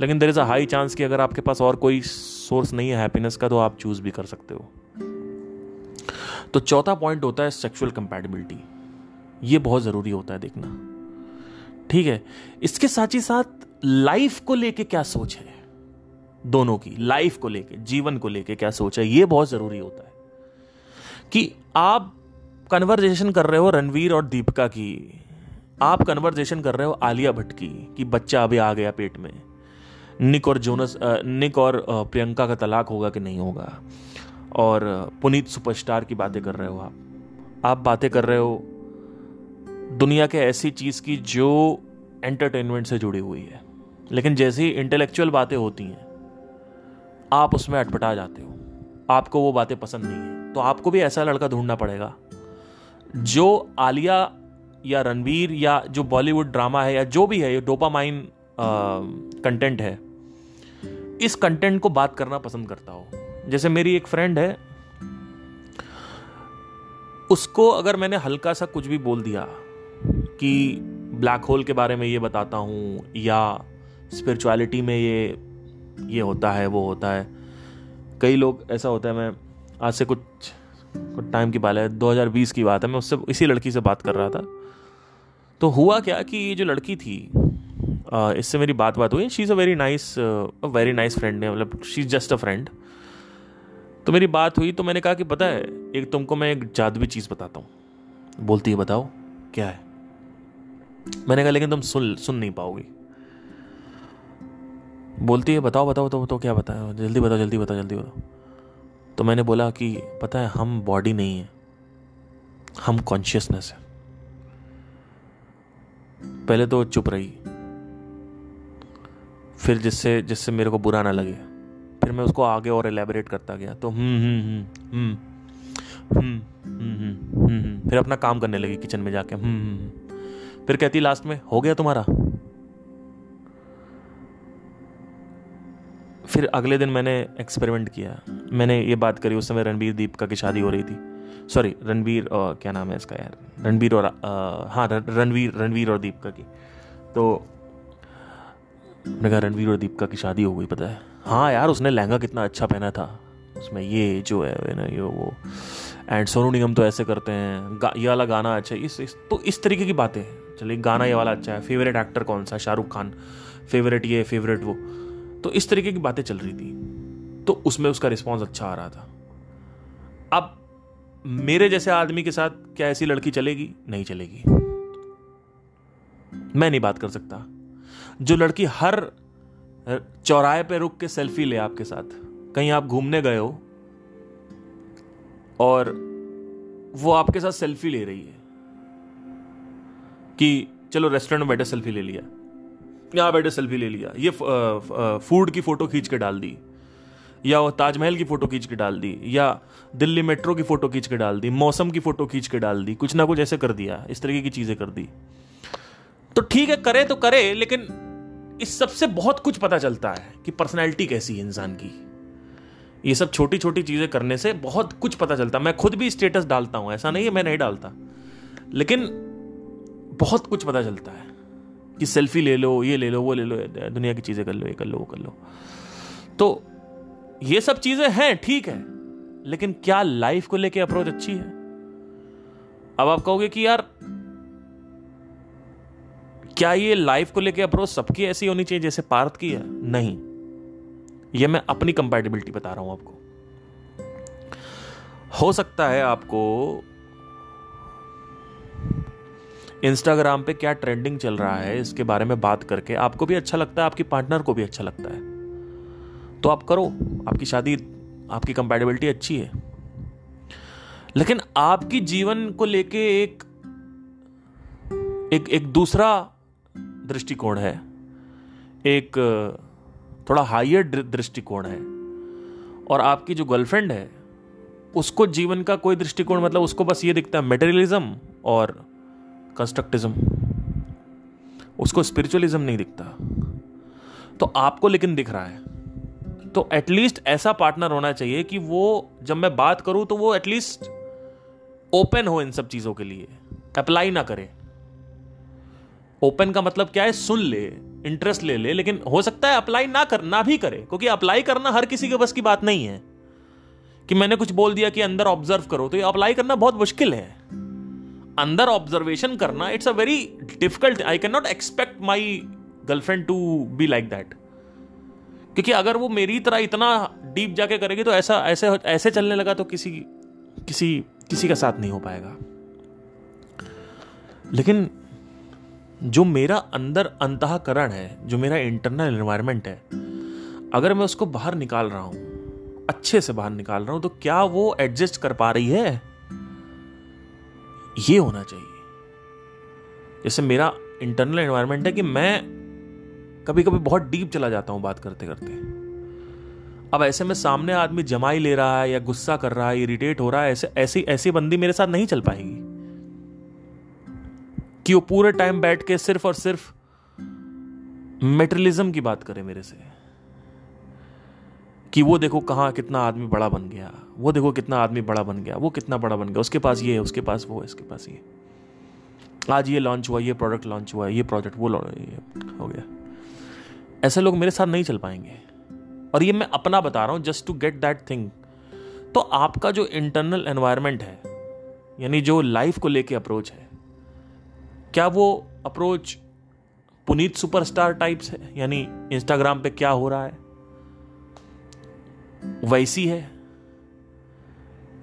S1: लेकिन there is a high chance कि अगर आपके पास और कोई सोर्स नहीं है हैप्पीनेस का तो आप चूज़ भी कर सकते हो। तो चौथा पॉइंट होता है सेक्सुअल कंपैटिबिलिटी ये बहुत ज़रूरी होता है देखना। ठीक है? इसके साथ ही साथ लाइफ को लेके क्या सोच है? दोनों की लाइफ को लेके, जीवन को लेके क्या सोच है? ये बहुत ज़रूरी होता है। कि आप कन्वर्जेशन कर रहे हो रणवीर और दीपिका की। आप कन्वर्जेशन कर रहे हो आलिया भट्ट की, कि बच्चा अभी आ गया पेट में। निक और जोनस निक और प्रियंका का तलाक होगा कि नहीं होगा? और पुनीत सुपरस्टार की बातें कर रहे हो आप। आप बातें कर रहे हो दुनिया के ऐसी चीज़ की जो एंटरटेनमेंट से जुड़ी हुई है। लेकिन जैसे इंटेलेक्चुअल बातें होती हैं, आप उसमें अटपटा जाते हो। आपको वो बातें पसंद नहीं है। तो आपको भी ऐसा लड़का ढूंढना पड़ेगा। जो आलिया या रणवीर या जो बॉलीवुड ड्रामा है या जो भी है, ये डोपामाइन कंटेंट है, इस कंटेंट को बात करना पसंद करता हो। जैसे मेरी एक फ्रेंड है, उसको अगर मैंने हल्का सा कुछ भी बोल दिया कि ब्लैक होल के बारे में ये बताता हूँ या स्पिरिचुअलिटी में ये ये होता है, वो होता है, कई लोग ऐसा होता है, मैं आज से कुछ कुछ टाइम की बात है 2020 की बात है मैं उससे इसी लड़की से बात कर रहा था। तो हुआ क्या कि ये जो लड़की थी इससे मेरी बात बात हुई। She is a very nice very nice friend है मतलब she is just a friend तो मेरी बात हुई तो मैंने कहा कि पता है एक तुमको मैं एक जादुई चीज़ बताता हूँ। बोलती है बताओ क्या है? मैंने कहा लेकिन तुम सुन सुन नहीं पाओगी। बोलती है बताओ बताओ तो, तो क्या बताओ जल्दी बताओ जल्दी बताओ जल्दी बताओ। तो मैंने बोला कि पता है, हम बॉडी नहीं है। हम कॉन्शियसनेस है। पहले तो चुप रही। फिर जिससे जिससे मेरे को बुरा ना लगे, फिर मैं उसको आगे और एलेबरेट करता गया। तो हम्म हम्म हम्म हम्म हम्म हम्म फिर अपना काम करने लगी किचन में जाके। हम्म फिर कहती लास्ट में हो गया तुम्हारा? फिर अगले दिन मैंने एक्सपेरिमेंट किया। मैंने ये बात करी उस समय रणबीर दीपिका की शादी हो रही थी। सॉरी रणबीर क्या नाम है इसका यार? रणबीर और हाँ रणवीर रणवीर और दीपिका की। तो मैंने कहा रणवीर और दीपिका की शादी हो गई पता है? हाँ यार उसने लहंगा कितना अच्छा पहना था। उसमें ये जो है ना ये वो एंड सोनू निगम तो ऐसे करते हैं। ये वाला गाना अच्छा है। इस, इस तो इस तरीके की बातें चलिए गाना ये वाला अच्छा है। फेवरेट एक्टर कौन सा? शाहरुख खान। फेवरेट ये फेवरेट वो। तो इस तरीके की बातें चल रही थी। तो उसमें उसका रिस्पॉन्स अच्छा आ रहा था। अब मेरे जैसे आदमी के साथ क्या ऐसी लड़की चलेगी? नहीं चलेगी। मैं नहीं बात कर सकता। जो लड़की हर चौराहे पे रुक के सेल्फी ले आपके साथ, कहीं आप घूमने गए हो, और वो आपके साथ सेल्फी ले रही है, कि चलो रेस्टोरेंट में बैठे सेल्फी ले लिया। यहाँ बैठे सेल्फी ले लिया। ये फ़ूड की फ़ोटो खींच के डाल दी। या वो ताजमहल की फ़ोटो खींच के डाल दी। या दिल्ली मेट्रो की फ़ोटो खींच के डाल दी। मौसम की फ़ोटो खींच के डाल दी। कुछ ना कुछ ऐसे कर दिया। इस तरीके की चीज़ें कर दी। तो ठीक है, करे तो करे, लेकिन इस सबसे बहुत कुछ पता चलता है कि पर्सनैलिटी कैसी है इंसान की। ये सब छोटी छोटी चीज़ें करने से बहुत कुछ पता चलता। है मैं खुद भी स्टेटस डालता हूँ। ऐसा नहीं है, मैं नहीं डालता। लेकिन बहुत कुछ पता चलता है। कि सेल्फी ले लो, ये ले लो, वो ले लो, दुनिया की चीज़ें कर लो, ये कर लो, वो कर लो। तो ये सब चीज़ें हैं, ठीक है, लेकिन क्या लाइफ को लेके अप्रोच अच्छी है? अब आप कहोगे कि यार, क्या ये लाइफ को लेके अप्रोच सबकी ऐसी होनी चाहिए जैसे पार्थ की है? नहीं। ये मैं अपनी कंपैटिबिलिटी बता रहा हूँ आपको। हो सकता है आपको इंस्टाग्राम पे क्या ट्रेंडिंग चल रहा है, इसके बारे में बात करके आपको भी अच्छा लगता है, आपकी पार्टनर को भी अच्छा लगता है। तो आप करो, आपकी शादी, आपकी कंपेटेबिलिटी अच्छी है। लेकिन आपकी जीवन को लेके एक एक एक दूसरा दृष्टिकोण है। एक, थोड़ा हाइयर दृष्टिकोण है। और आपकी जो गर्लफ्रेंड है, उसको जीवन का कोई दृष्टिकोण मतलब उसको बस ये दिखता है मेटेरियलिज्म और कंस्ट्रक्टिज्म उसको स्पिरिचुअलिज्म नहीं दिखता। तो आपको लेकिन दिख रहा है। तो एटलीस्ट ऐसा पार्टनर होना चाहिए कि वो, जब मैं बात करूँ तो वो एटलीस्ट ओपन हो इन सब चीज़ों के लिए। अप्लाई ना करे। ओपन का मतलब क्या है? सुन ले इंटरेस्ट ले ले, लेकिन हो सकता है अप्लाई ना कर, ना भी करे, क्योंकि अप्लाई करना हर किसी के बस की बात नहीं है। कि मैंने कुछ बोल दिया कि अंदर ऑब्ज़र्व करो तो ये अप्लाई करना बहुत मुश्किल है। अंदर ऑब्जर्वेशन करना it's a very difficult I can not expect my girlfriend to be like that क्योंकि अगर वो मेरी तरह इतना डीप जाके करेगी तो ऐसा, ऐसे ऐसे चलने लगा तो किसी किसी किसी का साथ नहीं हो पाएगा। लेकिन जो मेरा अंदर अंतकरण है, जो मेरा इंटरनल एनवायरमेंट है, अगर मैं उसको बाहर निकाल रहा हूँ, अच्छे से बाहर निकाल रहा हूँ तो क्या वो एडजस्ट कर पा रही है? ये होना चाहिए। जैसे मेरा इंटरनल एनवायरमेंट है कि मैं कभी कभी बहुत डीप चला जाता हूँ बात करते करते अब ऐसे में सामने आदमी जमाई ले रहा है या गुस्सा कर रहा है इरिटेट हो रहा है, ऐसे, ऐसी ऐसी बंदी मेरे साथ नहीं चल पाएगी। कि वो पूरे टाइम बैठ के सिर्फ़ और सिर्फ़ मेटरलिज्म की बात करे मेरे से। कि वो देखो कहाँ कितना आदमी बड़ा बन गया, वो देखो कितना आदमी बड़ा बन गया, वो कितना बड़ा बन गया, उसके पास ये है, उसके पास वो है, इसके पास ये आज ये लॉन्च हुआ, ये प्रोडक्ट लॉन्च हुआ, ये प्रोजेक्ट वो हो गया। ऐसे लोग मेरे साथ नहीं चल पाएँगे। और ये मैं अपना बता रहा हूँ just to get that thing तो आपका जो इंटरनल एनवायरमेंट है, यानी जो लाइफ को लेके अप्रोच है, क्या वो अप्रोच पुनीत सुपरस्टार टाइप्स है? यानी इंस्टाग्राम पे क्या हो रहा है? वैसी है?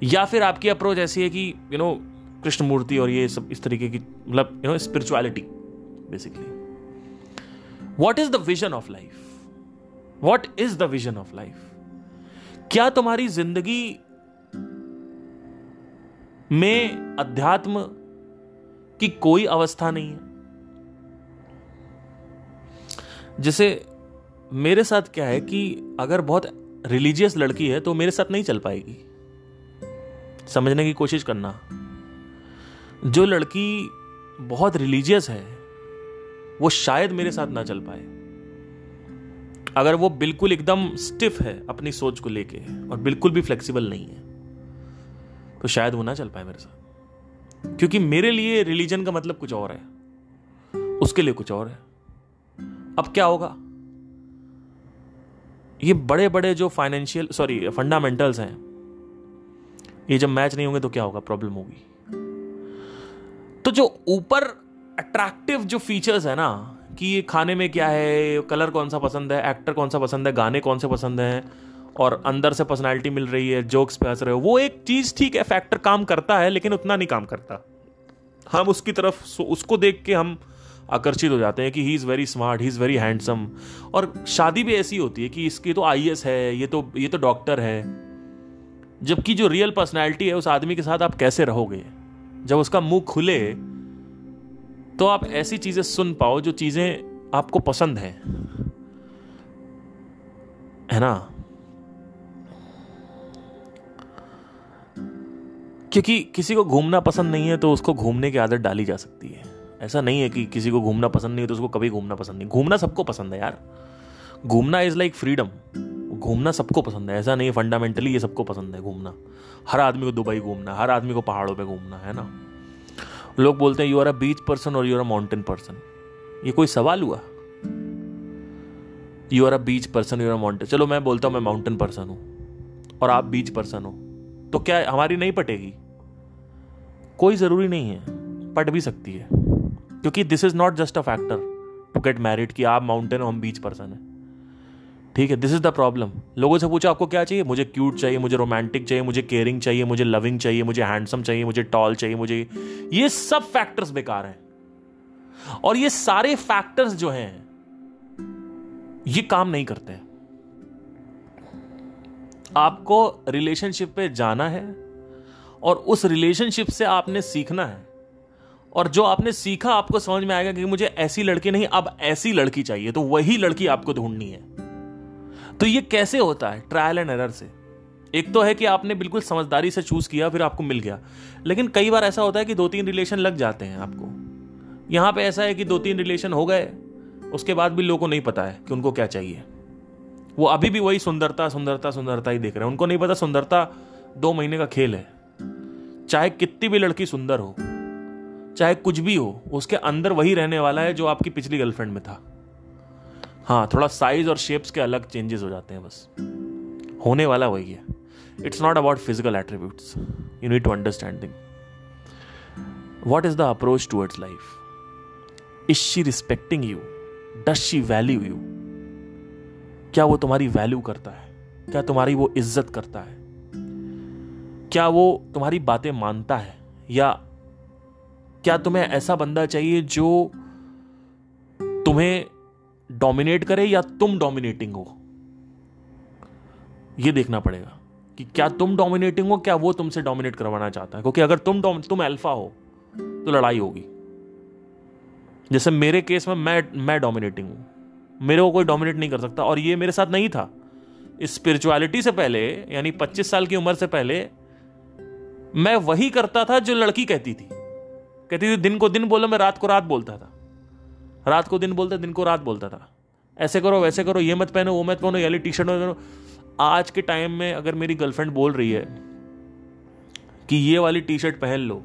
S1: या फिर आपकी अप्रोच ऐसी है कि यू नो कृष्ण मूर्ति और ये सब इस तरीके की मतलब you know spirituality basically what is the vision of life what is the vision of life क्या तुम्हारी ज़िंदगी में अध्यात्म की कोई अवस्था नहीं है? जैसे मेरे साथ क्या है कि अगर बहुत रिलीजियस लड़की है तो मेरे साथ नहीं चल पाएगी। समझने की कोशिश करना। जो लड़की बहुत रिलीजियस है, वो शायद मेरे साथ ना चल पाए। अगर वो बिल्कुल एकदम स्टिफ है अपनी सोच को लेके और बिल्कुल भी फ्लेक्सिबल नहीं है तो शायद वो ना चल पाए मेरे साथ। क्योंकि मेरे लिए रिलीजन का मतलब कुछ और है। उसके लिए कुछ और है। अब क्या होगा? ये बड़े बड़े जो फाइनेंशियल सॉरी फंडामेंटल्स हैं, ये जब मैच नहीं होंगे तो क्या होगा? प्रॉब्लम होगी। तो जो ऊपर अट्रैक्टिव जो फीचर्स है ना, कि ये खाने में क्या है कलर कौन सा पसंद है एक्टर कौन सा पसंद है, गाने कौन से पसंद हैं, और अंदर से पर्सनैलिटी मिल रही है जोक्स पे हंस रहे हो, वो एक चीज़ ठीक है फैक्टर काम करता है, लेकिन उतना नहीं काम करता। हम उसकी तरफ़, उसको देख के हम आकर्षित हो जाते हैं कि he is very smart he is very handsome और शादी भी ऐसी होती है कि इसकी तो आई है, ये तो ये तो डॉक्टर है. जबकि जो रियल पर्सनैलिटी है, उस आदमी के साथ आप कैसे रहोगे? जब उसका मुँह खुले तो आप ऐसी चीज़ें सुन पाओ जो चीज़ें आपको पसंद है. है ना? क्योंकि किसी को घूमना पसंद नहीं है तो उसको घूमने की आदत डाली जा सकती है. ऐसा नहीं है कि किसी को घूमना पसंद नहीं है तो उसको कभी घूमना पसंद नहीं। घूमना सबको पसंद है यार। घूमना इज़ लाइक फ्रीडम घूमना सबको पसंद है, ऐसा नहीं फंडामेंटली ये सबको पसंद है घूमना। हर आदमी को दुबई घूमना, हर आदमी को पहाड़ों पे घूमना, है ना? लोग बोलते हैं you are a beach person और you are a mountain person ये कोई सवाल हुआ? You are a beach person you are a mountain चलो मैं बोलता हूँ, मैं माउंटेन पर्सन हूँ और आप बीच पर्सन हो। तो क्या हमारी नहीं पटेगी? कोई ज़रूरी नहीं है, पट भी सकती है। क्योंकि this is not just a factor to get married कि आप माउंटेन हो, हम बीच पर्सन है। ठीक है दिस इज़ द प्रॉब्लम लोगों से पूछा, आपको क्या चाहिए? मुझे क्यूट चाहिए, मुझे रोमांटिक चाहिए, मुझे केयरिंग चाहिए, मुझे लविंग चाहिए, मुझे हैंडसम चाहिए, मुझे टॉल चाहिए, मुझे ये सब फैक्टर्स बेकार हैं। और ये सारे फैक्टर्स जो हैं, ये काम नहीं करते। आपको रिलेशनशिप पे जाना है और उस रिलेशनशिप से आपने सीखना है। और जो आपने सीखा, आपको समझ में आएगा कि मुझे ऐसी लड़की नहीं, अब ऐसी लड़की चाहिए तो वही लड़की आपको ढूंढनी है। तो ये कैसे होता है? ट्रायल एंड एरर से। एक तो है कि आपने बिल्कुल समझदारी से चूज़ किया, फिर आपको मिल गया। लेकिन कई बार ऐसा होता है कि दो तीन रिलेशन लग जाते हैं आपको। यहाँ पे ऐसा है कि दो तीन रिलेशन हो गए, उसके बाद भी लोगों को नहीं पता है कि उनको क्या चाहिए। वो अभी भी वही सुंदरता सुंदरता सुंदरता ही देख रहे हैं। उनको नहीं पता सुंदरता दो महीने का खेल है। चाहे कितनी भी लड़की सुंदर हो चाहे कुछ भी हो, उसके अंदर वही रहने वाला है जो आपकी पिछली गर्लफ्रेंड में था। हाँ थोड़ा साइज़ और शेप्स के अलग चेंजेस हो जाते हैं बस। होने वाला वही है। It's not about physical attributes you need to understand thing what is the approach towards life is she respecting you does she value you क्या वो तुम्हारी वैल्यू करता है? क्या तुम्हारी वो इज़्ज़त करता है? क्या वो तुम्हारी बातें मानता है? या क्या तुम्हें ऐसा बंदा चाहिए जो तुम्हें डोमिनेट करे या तुम डोमिनेटिंग हो? यह देखना पड़ेगा कि क्या तुम डोमिनेटिंग हो, क्या वो तुमसे डोमिनेट करवाना चाहता है। क्योंकि अगर तुम तुम अल्फ़ा हो तो लड़ाई होगी। जैसे मेरे केस में मैं मैं डोमिनेटिंग हूँ। मेरे को कोई डोमिनेट नहीं कर सकता और ये मेरे साथ नहीं था। स्पिरिचुअलिटी से पहले, यानी 25 साल की उम्र से पहले, मैं वही करता था जो लड़की कहती थी। कहती थी, दिन को दिन बोलो, मैं रात को रात बोलता था। रात को दिन बोलता, दिन को रात बोलता था। ऐसे करो, वैसे करो, ये मत पहनो, वो मत पहनो ये टी शर्ट पहनो। आज के टाइम में अगर मेरी गर्लफ्रेंड बोल रही है कि ये वाली टी शर्ट पहन लो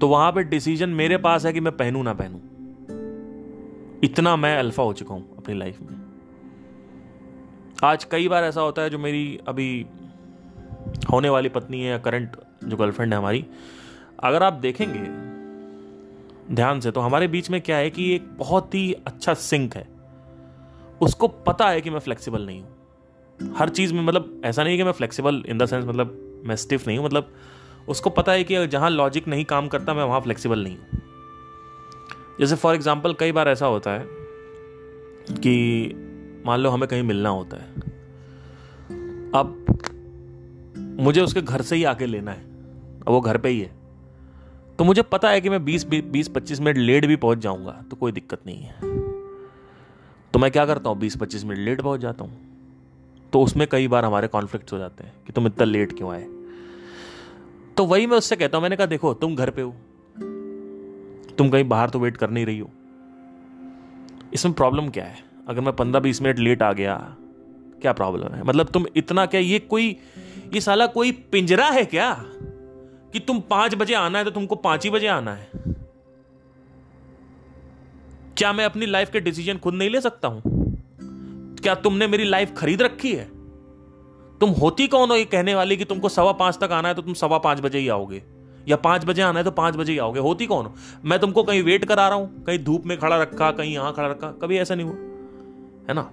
S1: तो वहाँ पे डिसीज़न मेरे पास है कि मैं पहनू ना पहनू। इतना मैं अल्फ़ा हो चुका हूँ अपनी लाइफ में। आज कई बार ऐसा होता है, जो मेरी अभी होने वाली पत्नी है या करंट जो गर्लफ्रेंड है हमारी अगर आप देखेंगे, ध्यान से तो हमारे बीच में क्या है कि एक बहुत ही अच्छा सिंक है। उसको पता है कि मैं फ्लेक्सिबल नहीं हूँ। हर चीज़ में मतलब ऐसा नहीं है कि मैं फ्लेक्सिबल इन द सेंस मतलब मैं स्टिफ नहीं हूँ मतलब उसको पता है कि जहाँ लॉजिक नहीं काम करता, मैं वहाँ फ्लेक्सिबल नहीं हूँ। जैसे फॉर एग्ज़ाम्पल कई बार ऐसा होता है कि मान लो हमें कहीं मिलना होता है। अब मुझे उसके घर से ही आके लेना है। अब वो घर पे ही है। तो मुझे पता है कि मैं 20 20 25 मिनट लेट भी पहुँच जाऊँगा तो कोई दिक्कत नहीं है। तो मैं क्या करता हूँ? 20 25 मिनट लेट पहुँच जाता हूँ। तो उसमें कई बार हमारे कॉन्फ्लिक्ट हो जाते हैं कि तुम इतना लेट क्यों आए? तो वही मैं उससे कहता हूँ, मैंने कहा, देखो, तुम घर पे हो। तुम कहीं बाहर तो वेट कर नहीं रही हो। इसमें प्रॉब्लम क्या है? अगर मैं पंद्रह, बीस मिनट लेट आ गया, क्या प्रॉब्लम है? मतलब तुम इतना क्या, ये कोई, ये साला कोई पिंजरा है क्या? कि तुम पाँच बजे आना है तो तुमको पाँच ही बजे आना है। क्या मैं अपनी लाइफ के डिसीज़न खुद नहीं ले सकता हूँ? क्या तुमने मेरी लाइफ खरीद रखी है? तुम होती कौन हो ये कहने वाली कि तुमको सवा पाँच तक आना है तो तुम सवा पाँच बजे ही आओगे? या पाँच बजे आना है तो पाँच बजे ही आओगे? होती कौन हो? मैं तुमको कहीं वेट करा रहा हूँ, कहीं धूप में खड़ा रखा, कहीं यहाँ खड़ा रखा, कभी ऐसा नहीं हुआ, है ना?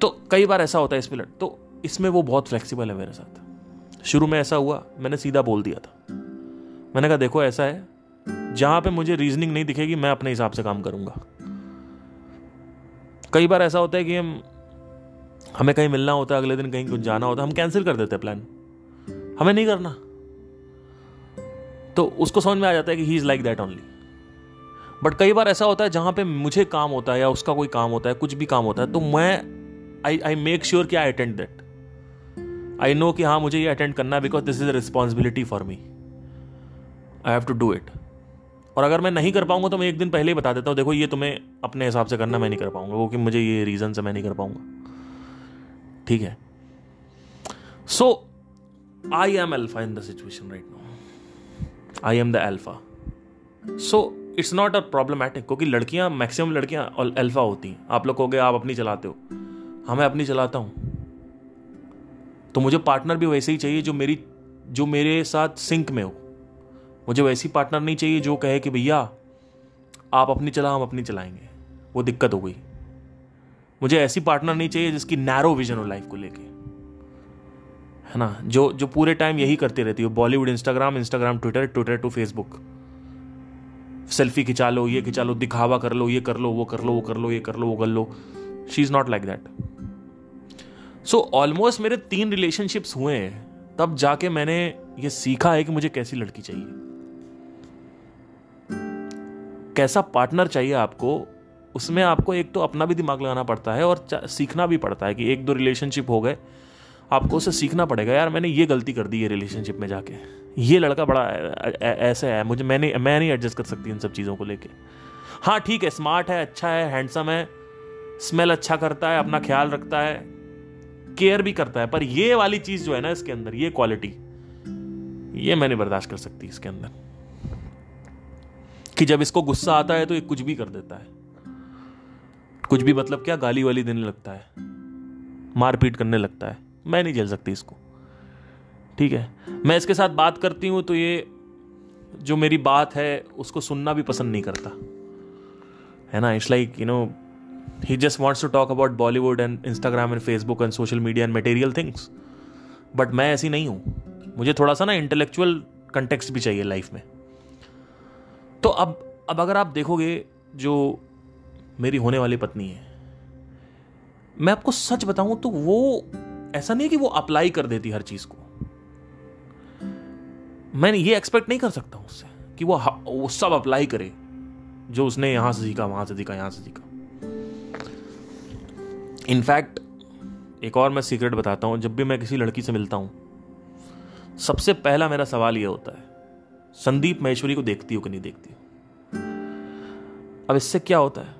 S1: तो कई बार ऐसा होता है इसमें तो इसमें वो बहुत फ्लेक्सिबल है मेरे साथ। शुरू में ऐसा हुआ, मैंने सीधा बोल दिया था। मैंने कहा, देखो, ऐसा है, जहाँ पे मुझे रीजनिंग नहीं दिखेगी, मैं अपने हिसाब से काम करूँगा। कई बार ऐसा होता है कि हम, हमें कहीं मिलना होता है, अगले दिन कहीं कुछ जाना होता है, हम कैंसिल कर देते हैं प्लान हमें नहीं करना। तो उसको समझ में आ जाता है कि he is like that only but कई बार ऐसा होता है, जहाँ पे मुझे काम होता है या उसका कोई काम होता है, कुछ भी काम होता है तो मैं आई आई मेक श्योर कि I attend that I know कि हाँ मुझे ये अटेंड करना है because this is a responsibility for me I have to do it और अगर मैं नहीं कर पाऊँगा तो मैं एक दिन पहले ही बता देता हूँ, देखो ये तुम्हें अपने हिसाब से करना, मैं नहीं कर पाऊँगा। वो कि मुझे ये रीजन से मैं नहीं कर पाऊँगा। ठीक है? So I am alpha in the situation right now I am the alpha so it's not a problematic क्योंकि लड़कियाँ मैक्सिमम लड़कियाँ अल्फ़ा होती हैं। आप लोग कहोगे, आप अपनी चलाते हो। हाँ मैं अपनी चलाता हूँ। तो मुझे पार्टनर भी वैसे ही चाहिए जो मेरी, जो मेरे साथ सिंक में हो। मुझे वैसी पार्टनर नहीं चाहिए जो कहे कि भैया, आप अपनी चला हम अपनी चलाएँगे। वो दिक्कत हो गई। मुझे ऐसी पार्टनर नहीं चाहिए जिसकी नैरो विजन हो लाइफ को लेके। है ना? जो जो पूरे टाइम यही करती रहती हो। Bollywood Instagram Instagram Twitter Twitter to Facebook selfie खिंचा लो, ये खिंचा लो, दिखावा कर लो, ये कर लो, वो कर लो, वो कर लो, ये कर लो, वो कर लो। She is not like that so almost मेरे तीन रिलेशनशिप्स हुए हैं। तब जाके मैंने ये सीखा है कि मुझे कैसी लड़की चाहिए। कैसा पार्टनर चाहिए आपको, उसमें आपको एक तो अपना भी दिमाग लगाना पड़ता है और सीखना भी पड़ता है कि एक दो रिलेशनशिप हो गए, आपको उसे सीखना पड़ेगा, यार, मैंने ये गलती कर दी है रिलेशनशिप में जाके। ये लड़का बड़ा ऐसा है, मुझे मैंने मैं नहीं एडजस्ट कर सकती इन सब चीज़ों को लेके। हाँ ठीक है स्मार्ट है अच्छा है हैंडसम है स्मेल अच्छा करता है, अपना ख्याल रखता है। केयर भी करता है, पर ये वाली चीज़ जो है ना इसके अंदर, ये क्वालिटी ये मैंने बर्दाश्त कर सकती इसके अंदर। कि जब इसको गुस्सा आता है तो ये कुछ भी कर देता है। कुछ भी मतलब क्या? गाली वाली देने लगता है। मारपीट करने लगता है। मैं नहीं झेल सकती इसको। ठीक है? मैं इसके साथ बात करती हूँ तो ये जो मेरी बात है, उसको सुनना भी पसंद नहीं करता। है ना? It's like you know he just wants to talk about Bollywood and Instagram and Facebook and social media and material things but मैं ऐसी नहीं हूँ। मुझे थोड़ा सा ना इंटेलेक्चुअल कंटेक्स्ट भी चाहिए लाइफ में। तो अब अब अगर आप देखोगे जो मेरी होने वाली पत्नी है मैं आपको सच बताऊँ तो वो ऐसा नहीं कि वो अप्लाई कर देती हर चीज़ को। मैं ये एक्सपेक्ट नहीं कर सकता उससे कि वो, वो सब अप्लाई करे जो उसने यहाँ से सीखा वहाँ से सीखा यहाँ से सीखा। इनफैक्ट एक और मैं सीक्रेट बताता हूँ, जब भी मैं किसी लड़की से मिलता हूँ, सबसे पहला मेरा सवाल यह होता है, संदीप महेश्वरी को देखती हो कि नहीं देखती हो? अब इससे क्या होता है?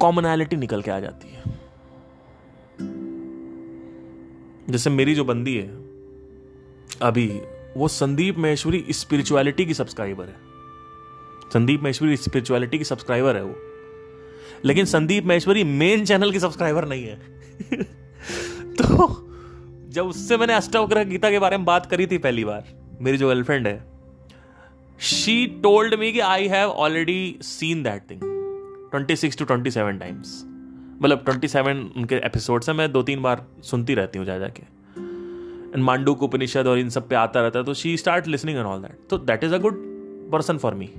S1: कॉमनैलिटी निकल के आ जाती है। जैसे मेरी जो बंदी है, अभी, वो संदीप महेश्वरी स्पिरिचुअलिटी की सब्सक्राइबर है। संदीप महेश्वरी स्पिरिचुअलिटी की सब्सक्राइबर है वो। लेकिन संदीप महेश्वरी मेन चैनल की सब्सक्राइबर नहीं है। *laughs* तो जब उससे मैंने अष्टवक्र गीता के बारे में बात करी थी पहली बार, मेरी जो गर्लफ्रेंड है शी टोल्ड मी कि I have already seen that thing twenty six to twenty seven times मतलब ट्वेंटी सेवन उनके एपिसोड से मैं दो तीन बार सुनती रहती हूँ जा जाके एंड मांडू उपनिषद और इन सब पे आता रहता है तो she start listening and all that तो that is a good person for me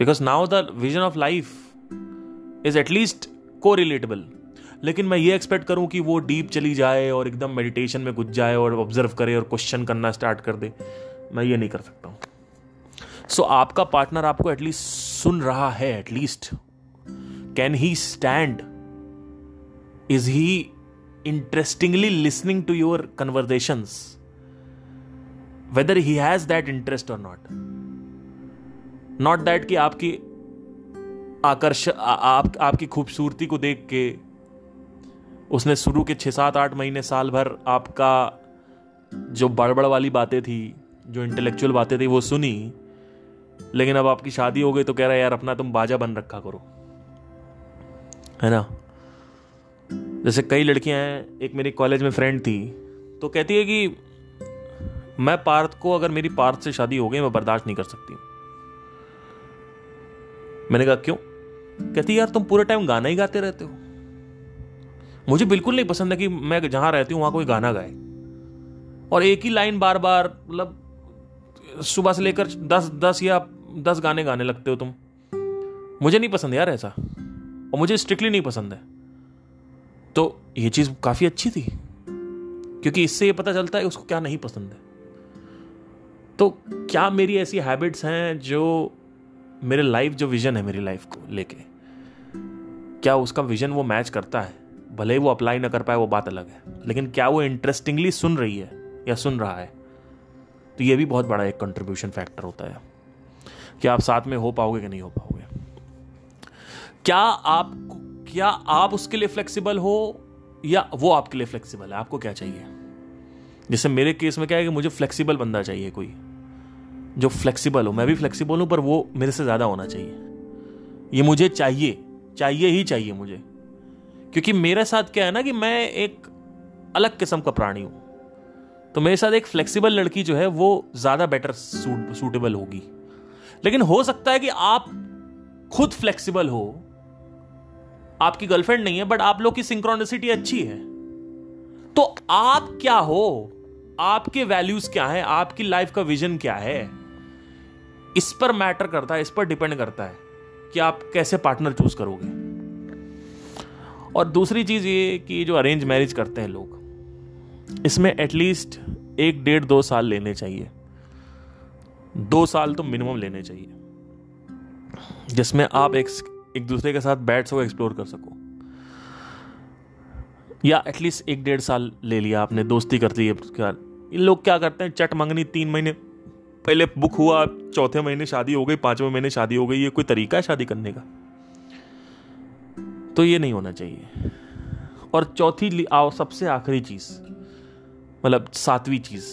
S1: because now the vision of life is at least को रिलेटेबल लेकिन मैं ये एक्सपेक्ट करूँ कि वो डीप चली जाए और एकदम मेडिटेशन में घुस जाए और ऑब्ज़र्व करे और क्वेश्चन करना स्टार्ट कर दे मैं ये नहीं कर सकता हूँ। सो so, आपका पार्टनर आपको एटलीस्ट सुन रहा है at least can he stand is he interestingly listening to your conversations whether he has that interest और नॉट नॉट दैट कि आपकी आकर्ष आप, आपकी खूबसूरती को देख के उसने शुरू के छः सात, आठ महीने, साल भर आपका जो बड़बड़ वाली बातें थी, जो इंटेलेक्चुअल बातें थी, वो सुनी। लेकिन अब आपकी शादी हो गई तो कह रहा है, यार, अपना तुम बाजा बन रखा करो। है ना? जैसे कई लड़कियाँ हैं, एक मेरी कॉलेज में फ्रेंड थी तो कहती है कि मैं पार्थ को अगर मेरी पार्थ से शादी हो गई, मैं बर्दाश्त नहीं कर सकती। मैंने कहा, क्यों? कहती, यार, तुम पूरे टाइम गाना ही गाते रहते हो। मुझे बिल्कुल नहीं पसंद है कि मैं जहाँ रहती हूँ, वहाँ कोई गाना गाए। और एक ही लाइन बार बार मतलब सुबह से लेकर दस दस या दस गाने गाने लगते हो तुम। मुझे नहीं पसंद यार ऐसा। और मुझे स्ट्रिक्टली नहीं पसंद है। तो ये चीज़ काफ़ी अच्छी थी। क्योंकि इससे ये पता चलता है उसको क्या नहीं पसंद है। तो क्या मेरी ऐसी हैबिट्स हैं जो मेरे लाइफ जो विजन है मेरी लाइफ को लेके, क्या उसका विजन वो मैच करता है? भले ही वो अप्लाई ना कर पाए, वो बात अलग है। लेकिन क्या वो इंटरेस्टिंगली सुन रही है या सुन रहा है? तो ये भी बहुत बड़ा एक कंट्रीब्यूशन फैक्टर होता है। क्या आप साथ में हो पाओगे कि नहीं हो पाओगे? क्या आप क्या आप उसके लिए फ्लेक्सिबल हो या वो आपके लिए फ्लेक्सिबल है? आपको क्या चाहिए? जैसे मेरे केस में क्या है कि मुझे फ्लेक्सिबल बंदा चाहिए कोई। जो फ्लेक्सिबल हो। मैं भी फ्लेक्सिबल हूँ, पर वो मेरे से ज़्यादा होना चाहिए। ये मुझे चाहिए चाहिए ही चाहिए मुझे। क्योंकि मेरे साथ क्या है ना कि मैं एक अलग किस्म का प्राणी हूँ। तो मेरे साथ एक फ्लेक्सिबल लड़की जो है, वो ज़्यादा बेटर सूट सूटेबल होगी। लेकिन हो सकता है कि आप खुद फ्लेक्सिबल हो। आपकी गर्लफ्रेंड नहीं है बट आप लोग की सिंक्रोनिसिटी अच्छी है। तो आप क्या हो? आपके वैल्यूज़ क्या है? आपकी लाइफ का विजन क्या है? इस पर मैटर करता है, इस पर डिपेंड करता है कि आप कैसे पार्टनर चूज़ करोगे। और दूसरी चीज़ ये कि जो अरेंज मैरिज करते हैं लोग, इसमें एटलीस्ट एक डेढ़ दो साल लेने चाहिए। दो साल तो मिनिमम लेने चाहिए, जिसमें आप एक एक दूसरे के साथ बैठ सको एक्सप्लोर कर सको। या एटलीस्ट एक डेढ़ साल ले लिया आपने, दोस्ती कर ली इन लोग क्या करते हैं चट मंगनी तीन महीने पहले बुक हुआ, चौथे महीने शादी हो गई, पाँचवें महीने शादी हो गई, ये कोई तरीका है शादी करने का? तो ये नहीं होना चाहिए। और चौथी आओ, सबसे आखिरी चीज़ मतलब सातवीं चीज़